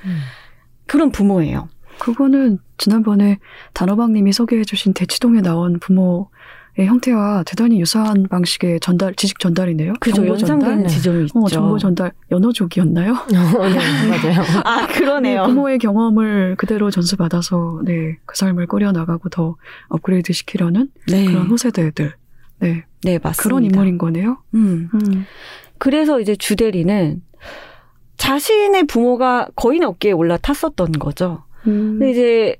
그런 부모예요. 그거는 지난번에 단호박님이 소개해주신 대치동에 나온 부모의 형태와 대단히 유사한 방식의 전달, 지식 전달이네요. 그죠 연상되는. 지점이 있죠. 어, 정보 전달, 연어족이었나요? [LAUGHS] 네, 맞아요. [LAUGHS] 아 그러네요. 부모의 경험을 그대로 전수받아서, 네, 그 삶을 꾸려나가고 더 업그레이드 시키려는 네, 그런 후세대들. 네, 네 맞습니다. 그런 인물인 거네요. 음. 음. 그래서 이제 주대리는 자신의 부모가 거인의 어깨에 올라탔었던 거죠. 음. 근데 이제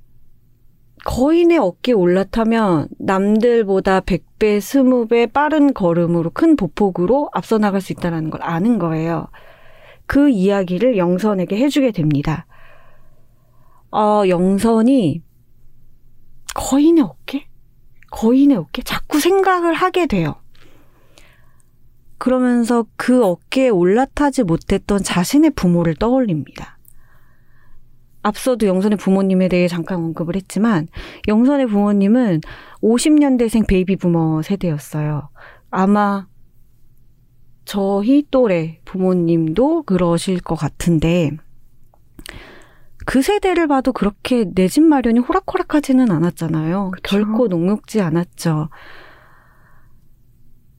거인의 어깨에 올라타면 남들보다 100배, 20배 빠른 걸음으로 큰 보폭으로 앞서 나갈 수 있다는 걸 아는 거예요. 그 이야기를 영선에게 해주게 됩니다. 어, 영선이 거인의 어깨? 거인의 어깨? 자꾸 생각을 하게 돼요. 그러면서 그 어깨에 올라타지 못했던 자신의 부모를 떠올립니다. 앞서도 영선의 부모님에 대해 잠깐 언급을 했지만 영선의 부모님은 50년대생 베이비 부머 세대였어요. 아마 저희 또래 부모님도 그러실 것 같은데 그 세대를 봐도 그렇게 내 집 마련이 호락호락하지는 않았잖아요. 그쵸. 결코 녹록지 않았죠.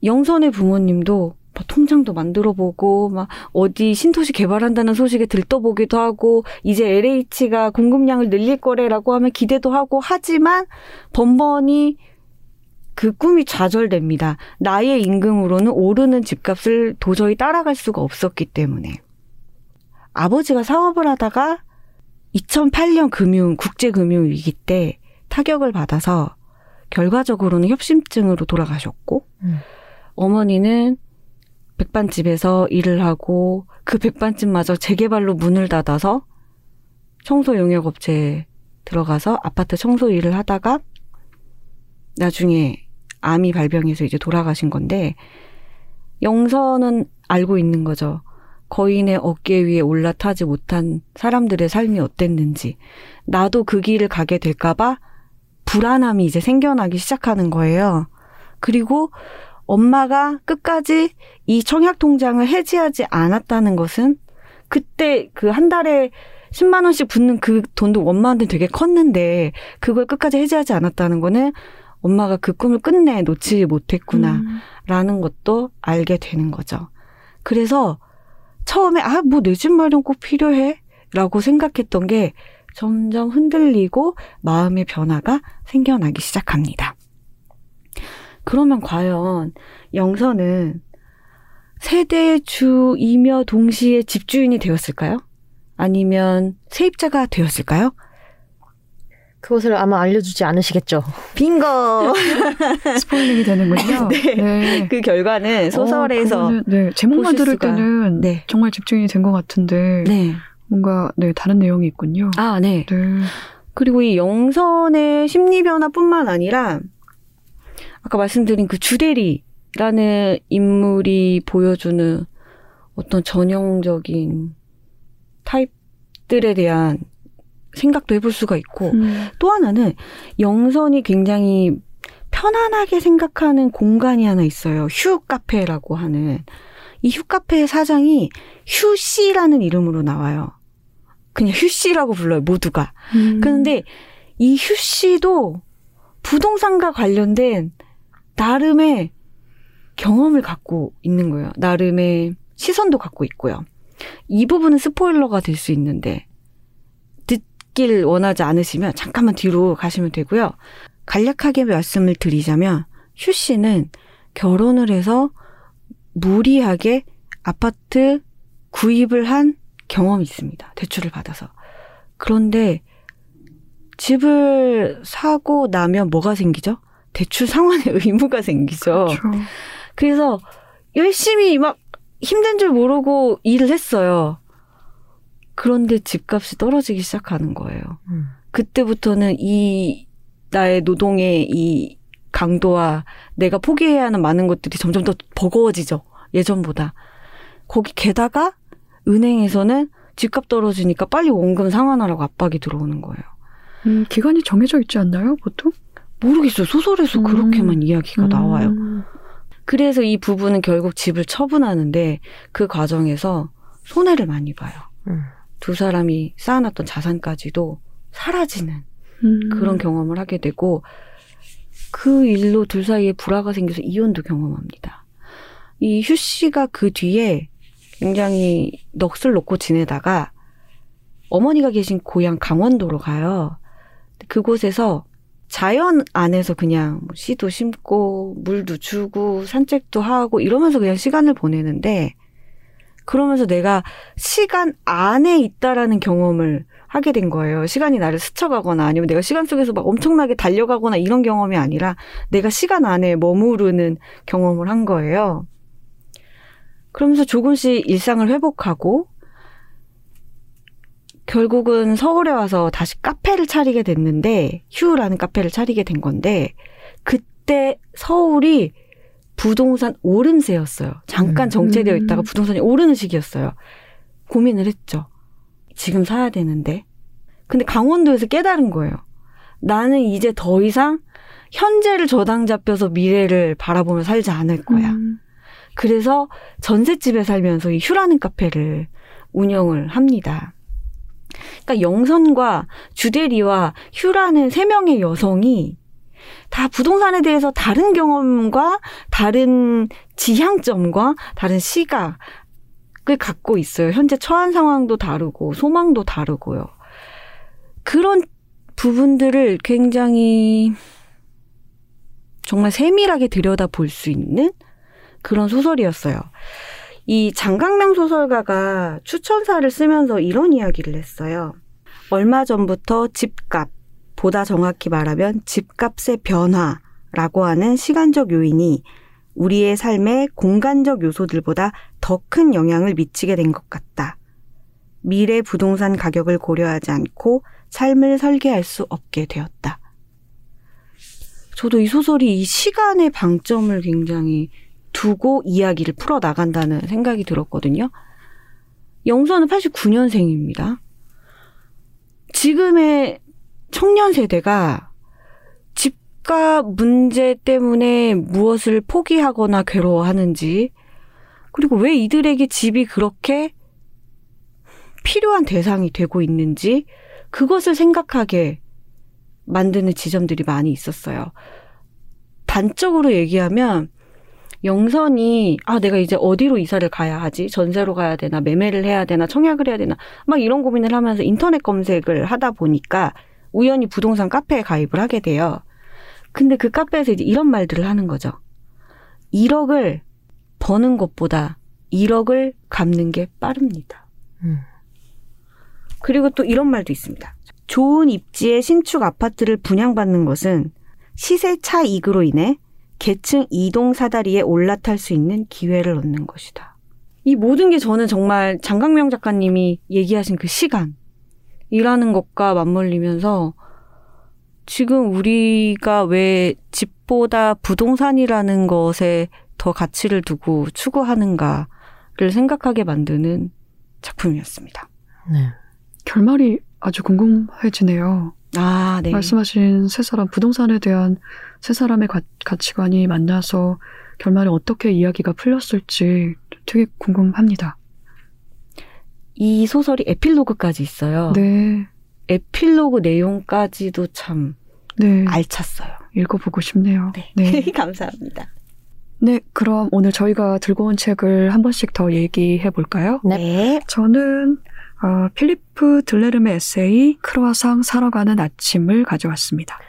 영선의 부모님도 막 통장도 만들어 보고 막 어디 신도시 개발한다는 소식에 들떠보기도 하고 이제 LH가 공급량을 늘릴 거래라고 하면 기대도 하고 하지만 번번이 그 꿈이 좌절됩니다. 나의 임금으로는 오르는 집값을 도저히 따라갈 수가 없었기 때문에 아버지가 사업을 하다가 2008년 금융 국제 금융 위기 때 타격을 받아서 결과적으로는 협심증으로 돌아가셨고 음. 어머니는 백반집에서 일을 하고 그 백반집마저 재개발로 문을 닫아서 청소 용역 업체에 들어가서 아파트 청소 일을 하다가 나중에 암이 발병해서 이제 돌아가신 건데 영선은 알고 있는 거죠. 거인의 어깨 위에 올라타지 못한 사람들의 삶이 어땠는지 나도 그 길을 가게 될까봐 불안함이 이제 생겨나기 시작하는 거예요. 그리고 엄마가 끝까지 이 청약 통장을 해지하지 않았다는 것은 그때 그 한 달에 10만 원씩 붙는 그 돈도 엄마한테 되게 컸는데 그걸 끝까지 해지하지 않았다는 거는 엄마가 그 꿈을 끝내 놓지 못했구나라는 음. 것도 알게 되는 거죠. 그래서 처음에 아 뭐 내 집 마련 꼭 필요해 라고 생각했던 게 점점 흔들리고 마음의 변화가 생겨나기 시작합니다. 그러면 과연 영선은 세대 주이며 동시에 집주인이 되었을까요? 아니면 세입자가 되었을까요? 그것을 아마 알려주지 않으시겠죠. 빙고! [LAUGHS] 스포일링이 되는군요. 네. 그 결과는 소설에서 어, 네, 제목만 들을 수가- 때는 네. 정말 집중이 된 것 같은데 네. 뭔가 네 다른 내용이 있군요. 아, 네. 네. 그리고 이 영선의 심리 변화뿐만 아니라 아까 말씀드린 그 주대리라는 인물이 보여주는 어떤 전형적인 타입들에 대한 생각도 해볼 수가 있고 음. 또 하나는 영선이 굉장히 편안하게 생각하는 공간이 하나 있어요. 휴 카페라고 하는 이 휴 카페 사장이 휴 씨라는 이름으로 나와요. 그냥 휴 씨라고 불러요, 모두가. 음. 그런데 이 휴 씨도 부동산과 관련된 나름의 경험을 갖고 있는 거예요. 나름의 시선도 갖고 있고요. 이 부분은 스포일러가 될 수 있는데 듣길 원하지 않으시면 잠깐만 뒤로 가시면 되고요. 간략하게 말씀을 드리자면 휴 씨는 결혼을 해서 무리하게 아파트 구입을 한 경험이 있습니다. 대출을 받아서. 그런데 집을 사고 나면 뭐가 생기죠? 대출 상환의 [LAUGHS] 의무가 생기죠. 그렇죠. 그래서 열심히 막 힘든 줄 모르고 일을 했어요. 그런데 집값이 떨어지기 시작하는 거예요. 음. 그때부터는 이 나의 노동의 이 강도와 내가 포기해야 하는 많은 것들이 점점 더 버거워지죠. 예전보다. 거기 게다가 은행에서는 집값 떨어지니까 빨리 원금 상환하라고 압박이 들어오는 거예요. 음, 기간이 정해져 있지 않나요, 보통? 모르겠어요. 소설에서 음. 그렇게만 이야기가 나와요. 음. 그래서 이 부부는 결국 집을 처분하는데 그 과정에서 손해를 많이 봐요. 음. 두 사람이 쌓아놨던 자산까지도 사라지는 음. 그런 경험을 하게 되고 그 일로 둘 사이에 불화가 생겨서 이혼도 경험합니다. 이 휴 씨가 그 뒤에 굉장히 넋을 놓고 지내다가 어머니가 계신 고향 강원도로 가요. 그곳에서 자연 안에서 그냥 뭐 씨도 심고 물도 주고 산책도 하고 이러면서 그냥 시간을 보내는데 그러면서 내가 시간 안에 있다라는 경험을 하게 된 거예요. 시간이 나를 스쳐가거나 아니면 내가 시간 속에서 막 엄청나게 달려가거나 이런 경험이 아니라 내가 시간 안에 머무르는 경험을 한 거예요. 그러면서 조금씩 일상을 회복하고 결국은 서울에 와서 다시 카페를 차리게 됐는데 휴라는 카페를 차리게 된 건데 그때 서울이 부동산 오름세였어요. 잠깐 음. 정체되어 음. 있다가 부동산이 오르는 시기였어요. 고민을 했죠. 지금 사야 되는데. 근데 강원도에서 깨달은 거예요. 나는 이제 더 이상 현재를 저당 잡혀서 미래를 바라보며 살지 않을 거야. 음. 그래서 전셋집에 살면서 이 휴라는 카페를 운영을 합니다. 그러니까 영선과 주대리와 휴라는 세 명의 여성이 다 부동산에 대해서 다른 경험과 다른 지향점과 다른 시각을 갖고 있어요. 현재 처한 상황도 다르고 소망도 다르고요. 그런 부분들을 굉장히 정말 세밀하게 들여다 볼 수 있는 그런 소설이었어요. 이 장강명 소설가가 추천사를 쓰면서 이런 이야기를 했어요. 얼마 전부터 집값, 보다 정확히 말하면 집값의 변화라고 하는 시간적 요인이 우리의 삶의 공간적 요소들보다 더 큰 영향을 미치게 된 것 같다. 미래 부동산 가격을 고려하지 않고 삶을 설계할 수 없게 되었다. 저도 이 소설이 이 시간의 방점을 굉장히 두고 이야기를 풀어 나간다는 생각이 들었거든요. 영선은 89년생입니다. 지금의 청년 세대가 집값 문제 때문에 무엇을 포기하거나 괴로워하는지, 그리고 왜 이들에게 집이 그렇게 필요한 대상이 되고 있는지, 그것을 생각하게 만드는 지점들이 많이 있었어요. 단적으로 얘기하면, 영선이 아 내가 이제 어디로 이사를 가야 하지 전세로 가야 되나 매매를 해야 되나 청약을 해야 되나 막 이런 고민을 하면서 인터넷 검색을 하다 보니까 우연히 부동산 카페에 가입을 하게 돼요. 근데 그 카페에서 이제 이런 말들을 하는 거죠. 1억을 버는 것보다 1억을 갚는 게 빠릅니다. 음. 그리고 또 이런 말도 있습니다. 좋은 입지의 신축 아파트를 분양받는 것은 시세 차익으로 인해 계층 이동 사다리에 올라탈 수 있는 기회를 얻는 것이다. 이 모든 게 저는 정말 장강명 작가님이 얘기하신 그 시간이라는 것과 맞물리면서 지금 우리가 왜 집보다 부동산이라는 것에 더 가치를 두고 추구하는가를 생각하게 만드는 작품이었습니다. 네. 결말이 아주 궁금해지네요. 아, 네. 말씀하신 세 사람, 부동산에 대한 세 사람의 가, 가치관이 만나서 결말에 어떻게 이야기가 풀렸을지 되게 궁금합니다. 이 소설이 에필로그까지 있어요. 네. 에필로그 내용까지도 참 네. 알찼어요. 읽어보고 싶네요. 네. 네. [LAUGHS] 감사합니다. 네, 그럼 오늘 저희가 들고 온 책을 한 번씩 더 얘기해 볼까요? 네. 저는 어, 필리프 들레름의 에세이 크로아상 사러 가는 아침을 가져왔습니다.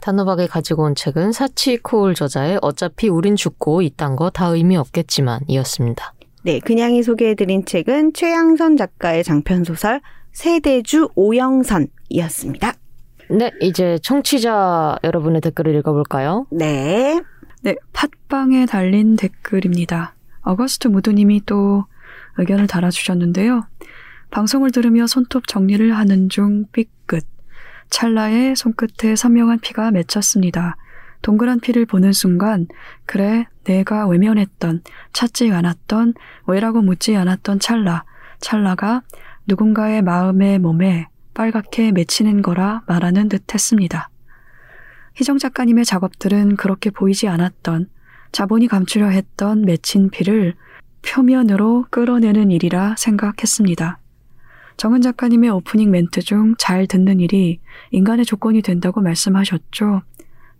단호박에 가지고 온 책은 사치 코울 저자의 어차피 우린 죽고 이딴 거 다 의미 없겠지만 이었습니다. 네, 그냥이 소개해드린 책은 최양선 작가의 장편소설 세대주 오영선이었습니다. 네, 이제 청취자 여러분의 댓글을 읽어볼까요? 네. 네, 팟빵에 달린 댓글입니다. 어거스트 무드님이 또 의견을 달아주셨는데요. 방송을 들으며 손톱 정리를 하는 중 삐끗. 찰나에 손끝에 선명한 피가 맺혔습니다. 동그란 피를 보는 순간, 그래, 내가 외면했던, 찾지 않았던, 왜라고 묻지 않았던 찰나. 찰나가 누군가의 마음에 몸에 빨갛게 맺히는 거라 말하는 듯 했습니다. 희정 작가님의 작업들은 그렇게 보이지 않았던, 자본이 감추려 했던 맺힌 피를 표면으로 끌어내는 일이라 생각했습니다. 정은 작가님의 오프닝 멘트 중 잘 듣는 일이 인간의 조건이 된다고 말씀하셨죠.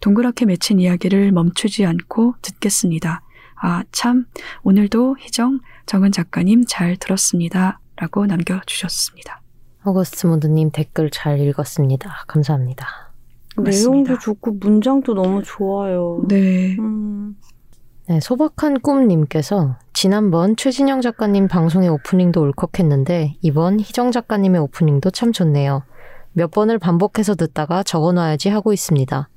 동그랗게 맺힌 이야기를 멈추지 않고 듣겠습니다. 아, 참, 오늘도 희정, 정은 작가님 잘 들었습니다. 라고 남겨주셨습니다. 어거스트 모드님 댓글 잘 읽었습니다. 감사합니다. 고맙습니다. 내용도 좋고 문장도 너무 좋아요. 네. 음, 네, 소박한 꿈님께서 지난번 최진영 작가님 방송의 오프닝도 울컥했는데 이번 희정 작가님의 오프닝도 참 좋네요. 몇 번을 반복해서 듣다가 적어놔야지 하고 있습니다.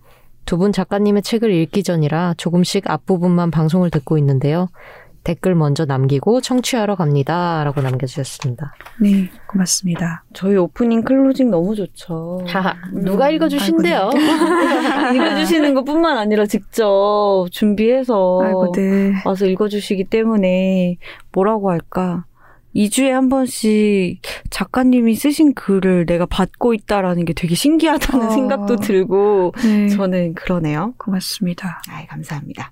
두 분 작가님의 책을 읽기 전이라 조금씩 앞부분만 방송을 듣고 있는데요. 댓글 먼저 남기고 청취하러 갑니다. 라고 남겨주셨습니다. 네, 고맙습니다. 저희 오프닝 클로징 너무 좋죠. 하하, 누가 읽어주신대요? [LAUGHS] 읽어주시는 것 뿐만 아니라 직접 준비해서 아이고, 네. 와서 읽어주시기 때문에 뭐라고 할까. 2주에 한 번씩 작가님이 쓰신 글을 내가 받고 있다라는 게 되게 신기하다는 어. 생각도 들고 네. 저는 그러네요. 고맙습니다. 아, 감사합니다.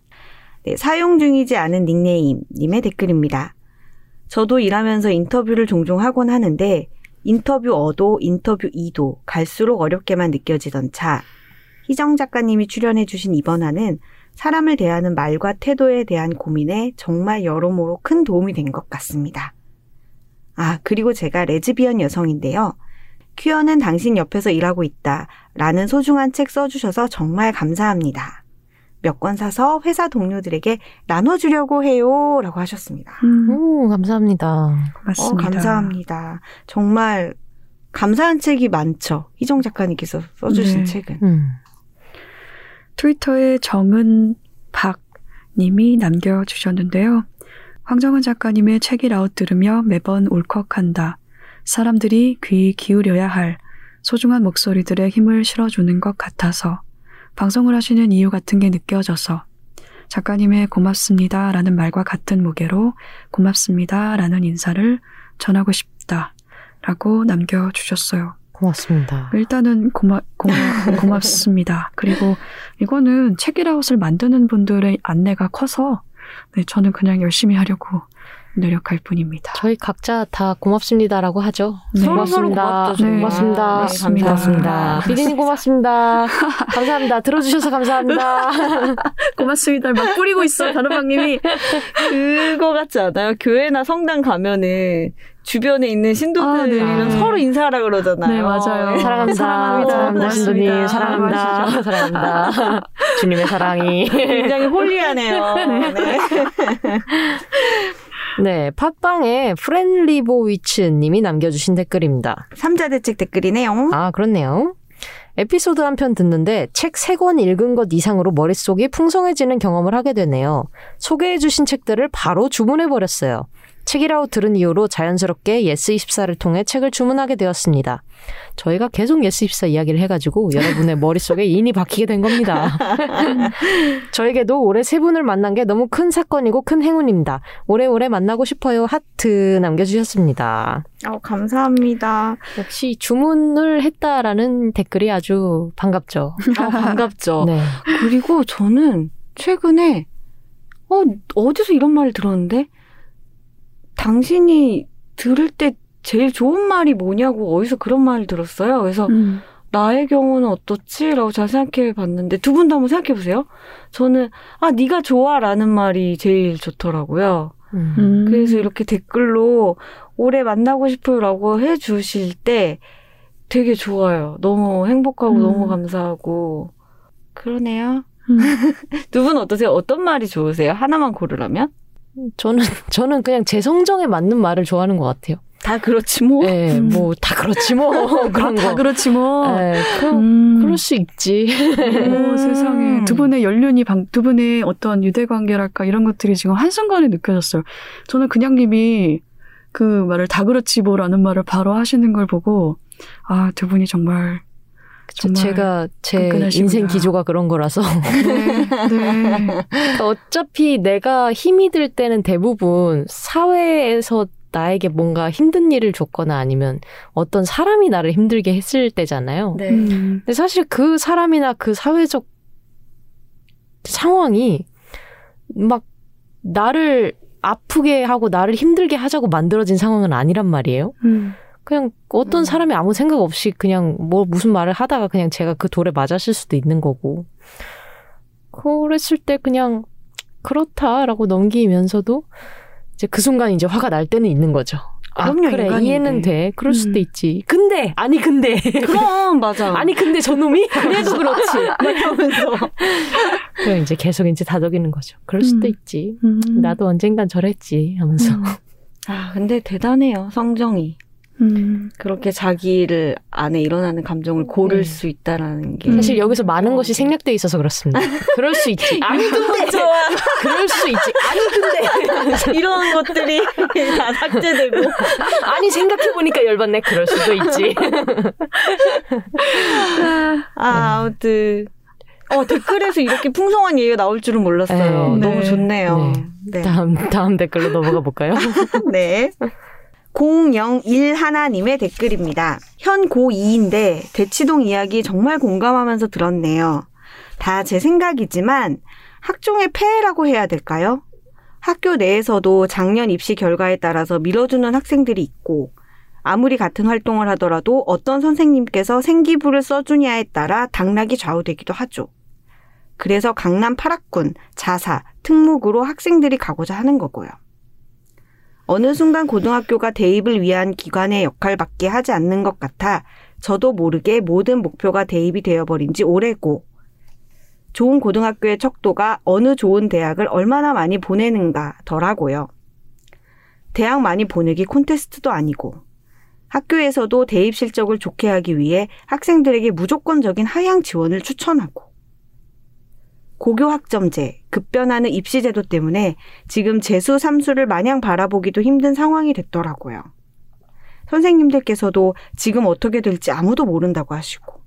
네, 사용 중이지 않은 닉네임 님의 댓글입니다. 저도 일하면서 인터뷰를 종종 하곤 하는데 인터뷰 어도 인터뷰 이도 갈수록 어렵게만 느껴지던 차. 희정 작가님이 출연해 주신 이번 화는 사람을 대하는 말과 태도에 대한 고민에 정말 여러모로 큰 도움이 된 것 같습니다. 아, 그리고 제가 레즈비언 여성인데요. 퀴어는 당신 옆에서 일하고 있다. 라는 소중한 책 써주셔서 정말 감사합니다. 몇 권 사서 회사 동료들에게 나눠주려고 해요. 라고 하셨습니다. 음, 오, 감사합니다. 고맙습니다. 어, 감사합니다. 정말 감사한 책이 많죠. 희정 작가님께서 써주신 네. 책은. 음. 트위터에 정은 박 님이 남겨주셨는데요. 황정은 작가님의 책이라웃 들으며 매번 울컥한다. 사람들이 귀 기울여야 할 소중한 목소리들의 힘을 실어주는 것 같아서 방송을 하시는 이유 같은 게 느껴져서 작가님의 고맙습니다 라는 말과 같은 무게로 고맙습니다 라는 인사를 전하고 싶다 라고 남겨주셨어요. 고맙습니다. 일단은 고마, 고마, [LAUGHS] 고맙습니다. 그리고 이거는 책이라웃을 만드는 분들의 안내가 커서 네, 저는 그냥 열심히 하려고 노력할 뿐입니다. 저희 각자 다 고맙습니다라고 하죠. 네. 서로 서로 고맙습니다. 고맙죠. 정말. 고맙습니다. 네, 감사합니다. 고맙습니다. [LAUGHS] 비디님 고맙습니다. 감사합니다. 들어주셔서 감사합니다. [LAUGHS] 고맙습니다. 막 뿌리고 있어, 단호박님이. 그거 같지 않아요? 교회나 성당 가면은 주변에 있는 신도들이랑 아, 네. 서로 인사하라 그러잖아요. 네, 맞아요. 사랑합니다. 사랑합니다. 사랑합니다. 신도님. 고맙습니다. 사랑합니다. 사랑합니다. 주님의 사랑이. 굉장히 holy하네요. 네. 네, 팟빵에 프랜 리보위츠 님이 남겨주신 댓글입니다. 삼자대책 댓글이네요. 아, 그렇네요. 에피소드 한 편 듣는데 책 세 권 읽은 것 이상으로 머릿속이 풍성해지는 경험을 하게 되네요. 소개해주신 책들을 바로 주문해버렸어요. 책읽아웃 들은 이후로 자연스럽게 예스24를 통해 책을 주문하게 되었습니다. 저희가 계속 예스24 이야기를 해가지고 여러분의 머릿속에 인이 박히게 된 겁니다. [LAUGHS] 저에게도 올해 세 분을 만난 게 너무 큰 사건이고 큰 행운입니다. 오래오래 만나고 싶어요. 하트 남겨주셨습니다. 어, 감사합니다. 역시 주문을 했다라는 댓글이 아주 반갑죠. 아, 반갑죠. [LAUGHS] 네. 그리고 저는 최근에 어 어디서 이런 말을 들었는데 당신이 들을 때 제일 좋은 말이 뭐냐고 어디서 그런 말을 들었어요. 그래서 음. 나의 경우는 어떻지? 라고 잘 생각해 봤는데 두 분도 한번 생각해 보세요. 저는 아 네가 좋아라는 말이 제일 좋더라고요. 음. 음. 그래서 이렇게 댓글로 오래 만나고 싶어요라고 해 주실 때 되게 좋아요. 너무 행복하고 음. 너무 감사하고 그러네요. 음. [LAUGHS] 두분 어떠세요? 어떤 말이 좋으세요? 하나만 고르라면? 저는 [LAUGHS] 저는 그냥 제 성정에 맞는 말을 좋아하는 것 같아요. 다 그렇지 뭐. 예, 음. 뭐다 그렇지 뭐 [LAUGHS] 그런 다 거. 그렇지 뭐. 예, 그럼 음. 그럴 수 있지. 오, [LAUGHS] 세상에. 두 분의 연륜이, 방, 두 분의 어떤 유대 관계랄까 이런 것들이 지금 한 순간에 느껴졌어요. 저는 그냥님이 그 말을 다 그렇지 뭐라는 말을 바로 하시는 걸 보고, 아, 두 분이 정말 제가 제 끈끈하시구나. 인생 기조가 그런 거라서 네, 네. 어차피 내가 힘이 들 때는 대부분 사회에서 나에게 뭔가 힘든 일을 줬거나 아니면 어떤 사람이 나를 힘들게 했을 때잖아요. 네. 음, 근데 사실 그 사람이나 그 사회적 상황이 막 나를 아프게 하고 나를 힘들게 하자고 만들어진 상황은 아니란 말이에요. 음, 그냥 어떤 음. 사람이 아무 생각 없이 그냥 뭐 무슨 말을 하다가 그냥 제가 그 돌에 맞았을 수도 있는 거고. 그랬을 때 그냥 그렇다라고 넘기면서도 이제 그 순간 이제 화가 날 때는 있는 거죠. 아, 그럼요, 그래 인간인데. 이해는 돼. 그럴 수도 음. 있지. 근데 아니 근데 그럼 [LAUGHS] 맞아. 아니 근데 저놈이 그래도 그렇지. [LAUGHS] 막 이러면서. 그럼 이제 계속 이제 다독이는 거죠. 그럴 수도 음. 있지. 음. 나도 언젠간 저랬지 하면서. 음, 아 근데 대단해요 성정이. 음, 그렇게 자기를 안에 일어나는 감정을 고를 네. 수 있다라는 게 사실 여기서 많은 것이 생략돼 있어서 그렇습니다. 그럴 수 있지. 아니 근데 [LAUGHS] 그럴 수 있지. 아니 근데 [LAUGHS] 이런 것들이 다 삭제되고 아니 생각해 보니까 열받네. 그럴 수도 있지. 아 아무튼 어 댓글에서 이렇게 풍성한 얘기가 나올 줄은 몰랐어요. 네. 너무 네. 좋네요. 네. 다음 다음 댓글로 넘어가 볼까요? [LAUGHS] 네. 001 하나님의 댓글입니다. 현 고2인데 대치동 이야기 정말 공감하면서 들었네요. 다 제 생각이지만 학종의 폐해라고 해야 될까요? 학교 내에서도 작년 입시 결과에 따라서 밀어주는 학생들이 있고 아무리 같은 활동을 하더라도 어떤 선생님께서 생기부를 써주냐에 따라 당락이 좌우되기도 하죠. 그래서 강남 8학군, 자사, 특목으로 학생들이 가고자 하는 거고요. 어느 순간 고등학교가 대입을 위한 기관의 역할밖에 하지 않는 것 같아 저도 모르게 모든 목표가 대입이 되어버린 지 오래고 좋은 고등학교의 척도가 어느 좋은 대학을 얼마나 많이 보내는가 더라고요. 대학 많이 보내기 콘테스트도 아니고 학교에서도 대입 실적을 좋게 하기 위해 학생들에게 무조건적인 하향 지원을 추천하고 고교 학점제, 급변하는 입시 제도 때문에 지금 재수, 삼수를 마냥 바라보기도 힘든 상황이 됐더라고요. 선생님들께서도 지금 어떻게 될지 아무도 모른다고 하시고.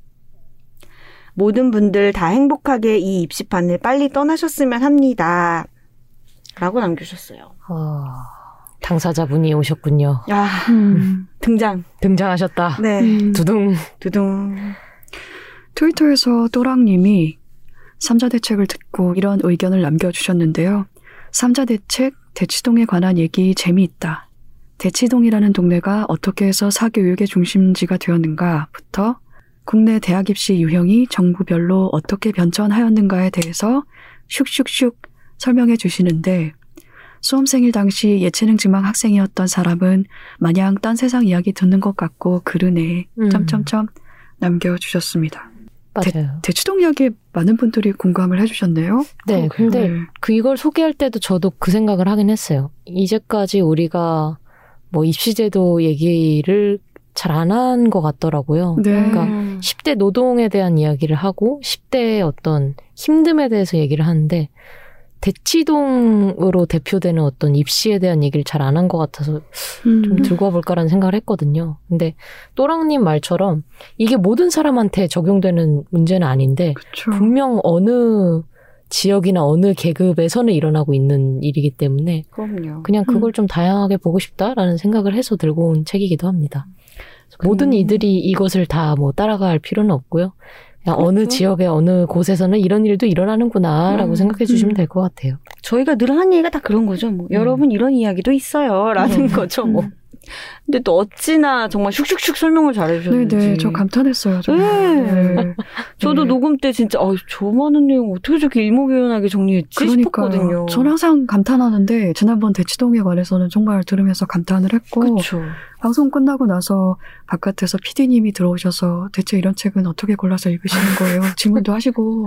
모든 분들 다 행복하게 이 입시판을 빨리 떠나셨으면 합니다. 라고 남겨주셨어요. 어, 당사자분이 오셨군요. 야, 음, 등장. 등장하셨다. 네. 음. 두둥. 두둥. 트위터에서 또랑님이 삼자 대책을 듣고 이런 의견을 남겨주셨는데요. 삼자 대책, 대치동에 관한 얘기 재미있다. 대치동이라는 동네가 어떻게 해서 사교육의 중심지가 되었는가부터 국내 대학 입시 유형이 정부별로 어떻게 변천하였는가에 대해서 슉슉슉 설명해 주시는데 수험생일 당시 예체능 지망 학생이었던 사람은 마냥 딴 세상 이야기 듣는 것 같고 그러네. 음. 점점점 남겨주셨습니다. 맞아요. 대치동 이야기에 많은 분들이 공감을 해주셨네요. 네, 그러게요. 근데 네. 그 이걸 소개할 때도 저도 그 생각을 하긴 했어요. 이제까지 우리가 뭐 입시제도 얘기를 잘 안 한 것 같더라고요. 네. 그러니까 음. 10대 노동에 대한 이야기를 하고 10대의 어떤 힘듦에 대해서 얘기를 하는데 대치동으로 대표되는 어떤 입시에 대한 얘기를 잘 안 한 것 같아서 음. 좀 들고 와볼까라는 생각을 했거든요. 근데 또랑님 말처럼 이게 모든 사람한테 적용되는 문제는 아닌데 그쵸. 분명 어느 지역이나 어느 계급에서는 일어나고 있는 일이기 때문에 그럼요. 그냥 그걸 좀 다양하게 보고 싶다라는 생각을 해서 들고 온 책이기도 합니다. 모든 음. 이들이 이것을 다 뭐 따라갈 필요는 없고요. 어느 그렇죠. 지역의 어느 곳에서는 이런 일도 일어나는구나라고 음, 생각해 주시면 음. 될것 같아요. 저희가 늘 하는 얘기가 다 그런 거죠. 뭐 여러분 이런 이야기도 있어요. 라는 음. 거죠. 뭐. 근데 또 어찌나 정말 슉슉슉 설명을 잘해주셨는지. 네네, 저 감탄했어요. 정말. 네. 네. 저도 네. 녹음 때 진짜 어, 저 많은 내용 어떻게 저렇게 일목요연하게 정리했지 싶었거든요. 그러니까요. 저는 항상 감탄하는데 지난번 대치동에 관해서는 정말 들으면서 감탄을 했고 그렇죠. 방송 끝나고 나서 바깥에서 PD님이 들어오셔서 대체 이런 책은 어떻게 골라서 읽으시는 거예요? [LAUGHS] 질문도 하시고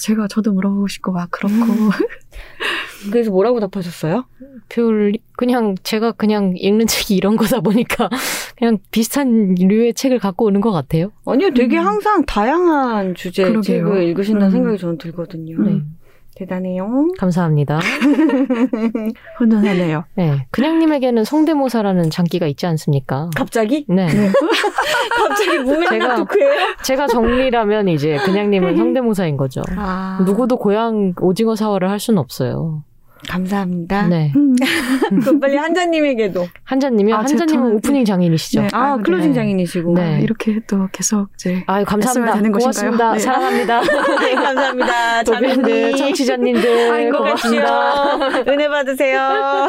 제가 저도 물어보고 싶고 막 그렇고 [LAUGHS] 그래서 뭐라고 답하셨어요? 별 그냥 제가 그냥 읽는 책이 이런 거다 보니까 그냥 비슷한 류의 책을 갖고 오는 것 같아요. 아니요, 되게 음. 항상 다양한 주제의 그러게요. 책을 읽으신다는 음. 생각이 저는 들거든요. 음. 네. 대단해요. 감사합니다. [LAUGHS] 훈훈하네요. 네. 그냥님에게는 성대모사라는 장기가 있지 않습니까? 갑자기? 네. [LAUGHS] 갑자기 무명한 제가- 토크예요? 제가 정리라면 이제 그냥님은 성대모사인 거죠. 아, 누구도 고향 오징어 사활을 할 수는 없어요. 감사합니다. 네. 음. [LAUGHS] 그럼 빨리 한자님에게도. 한자님이요? 아, 한자님은 제 오프닝 장인이시죠? 네. 아, 클로징 네. 장인이시고. 네. 아, 이렇게 또 계속 이제 아유, 감사합니다. 되는 고맙습니다. 네. 사랑합니다. [LAUGHS] 네, 감사합니다. [LAUGHS] 자매님. 청취자님들. 아이고, 고맙습니다. 은혜 받으세요.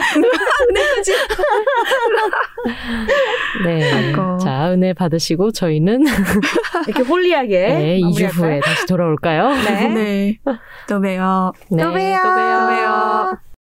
네. 아이고. 자, 은혜 받으시고 저희는 이렇게 holy하게. 네, 2주 마무리할까요? 후에 다시 돌아올까요? 네. 네. 또 봬요. 네, 또 봬요. 또 봬요.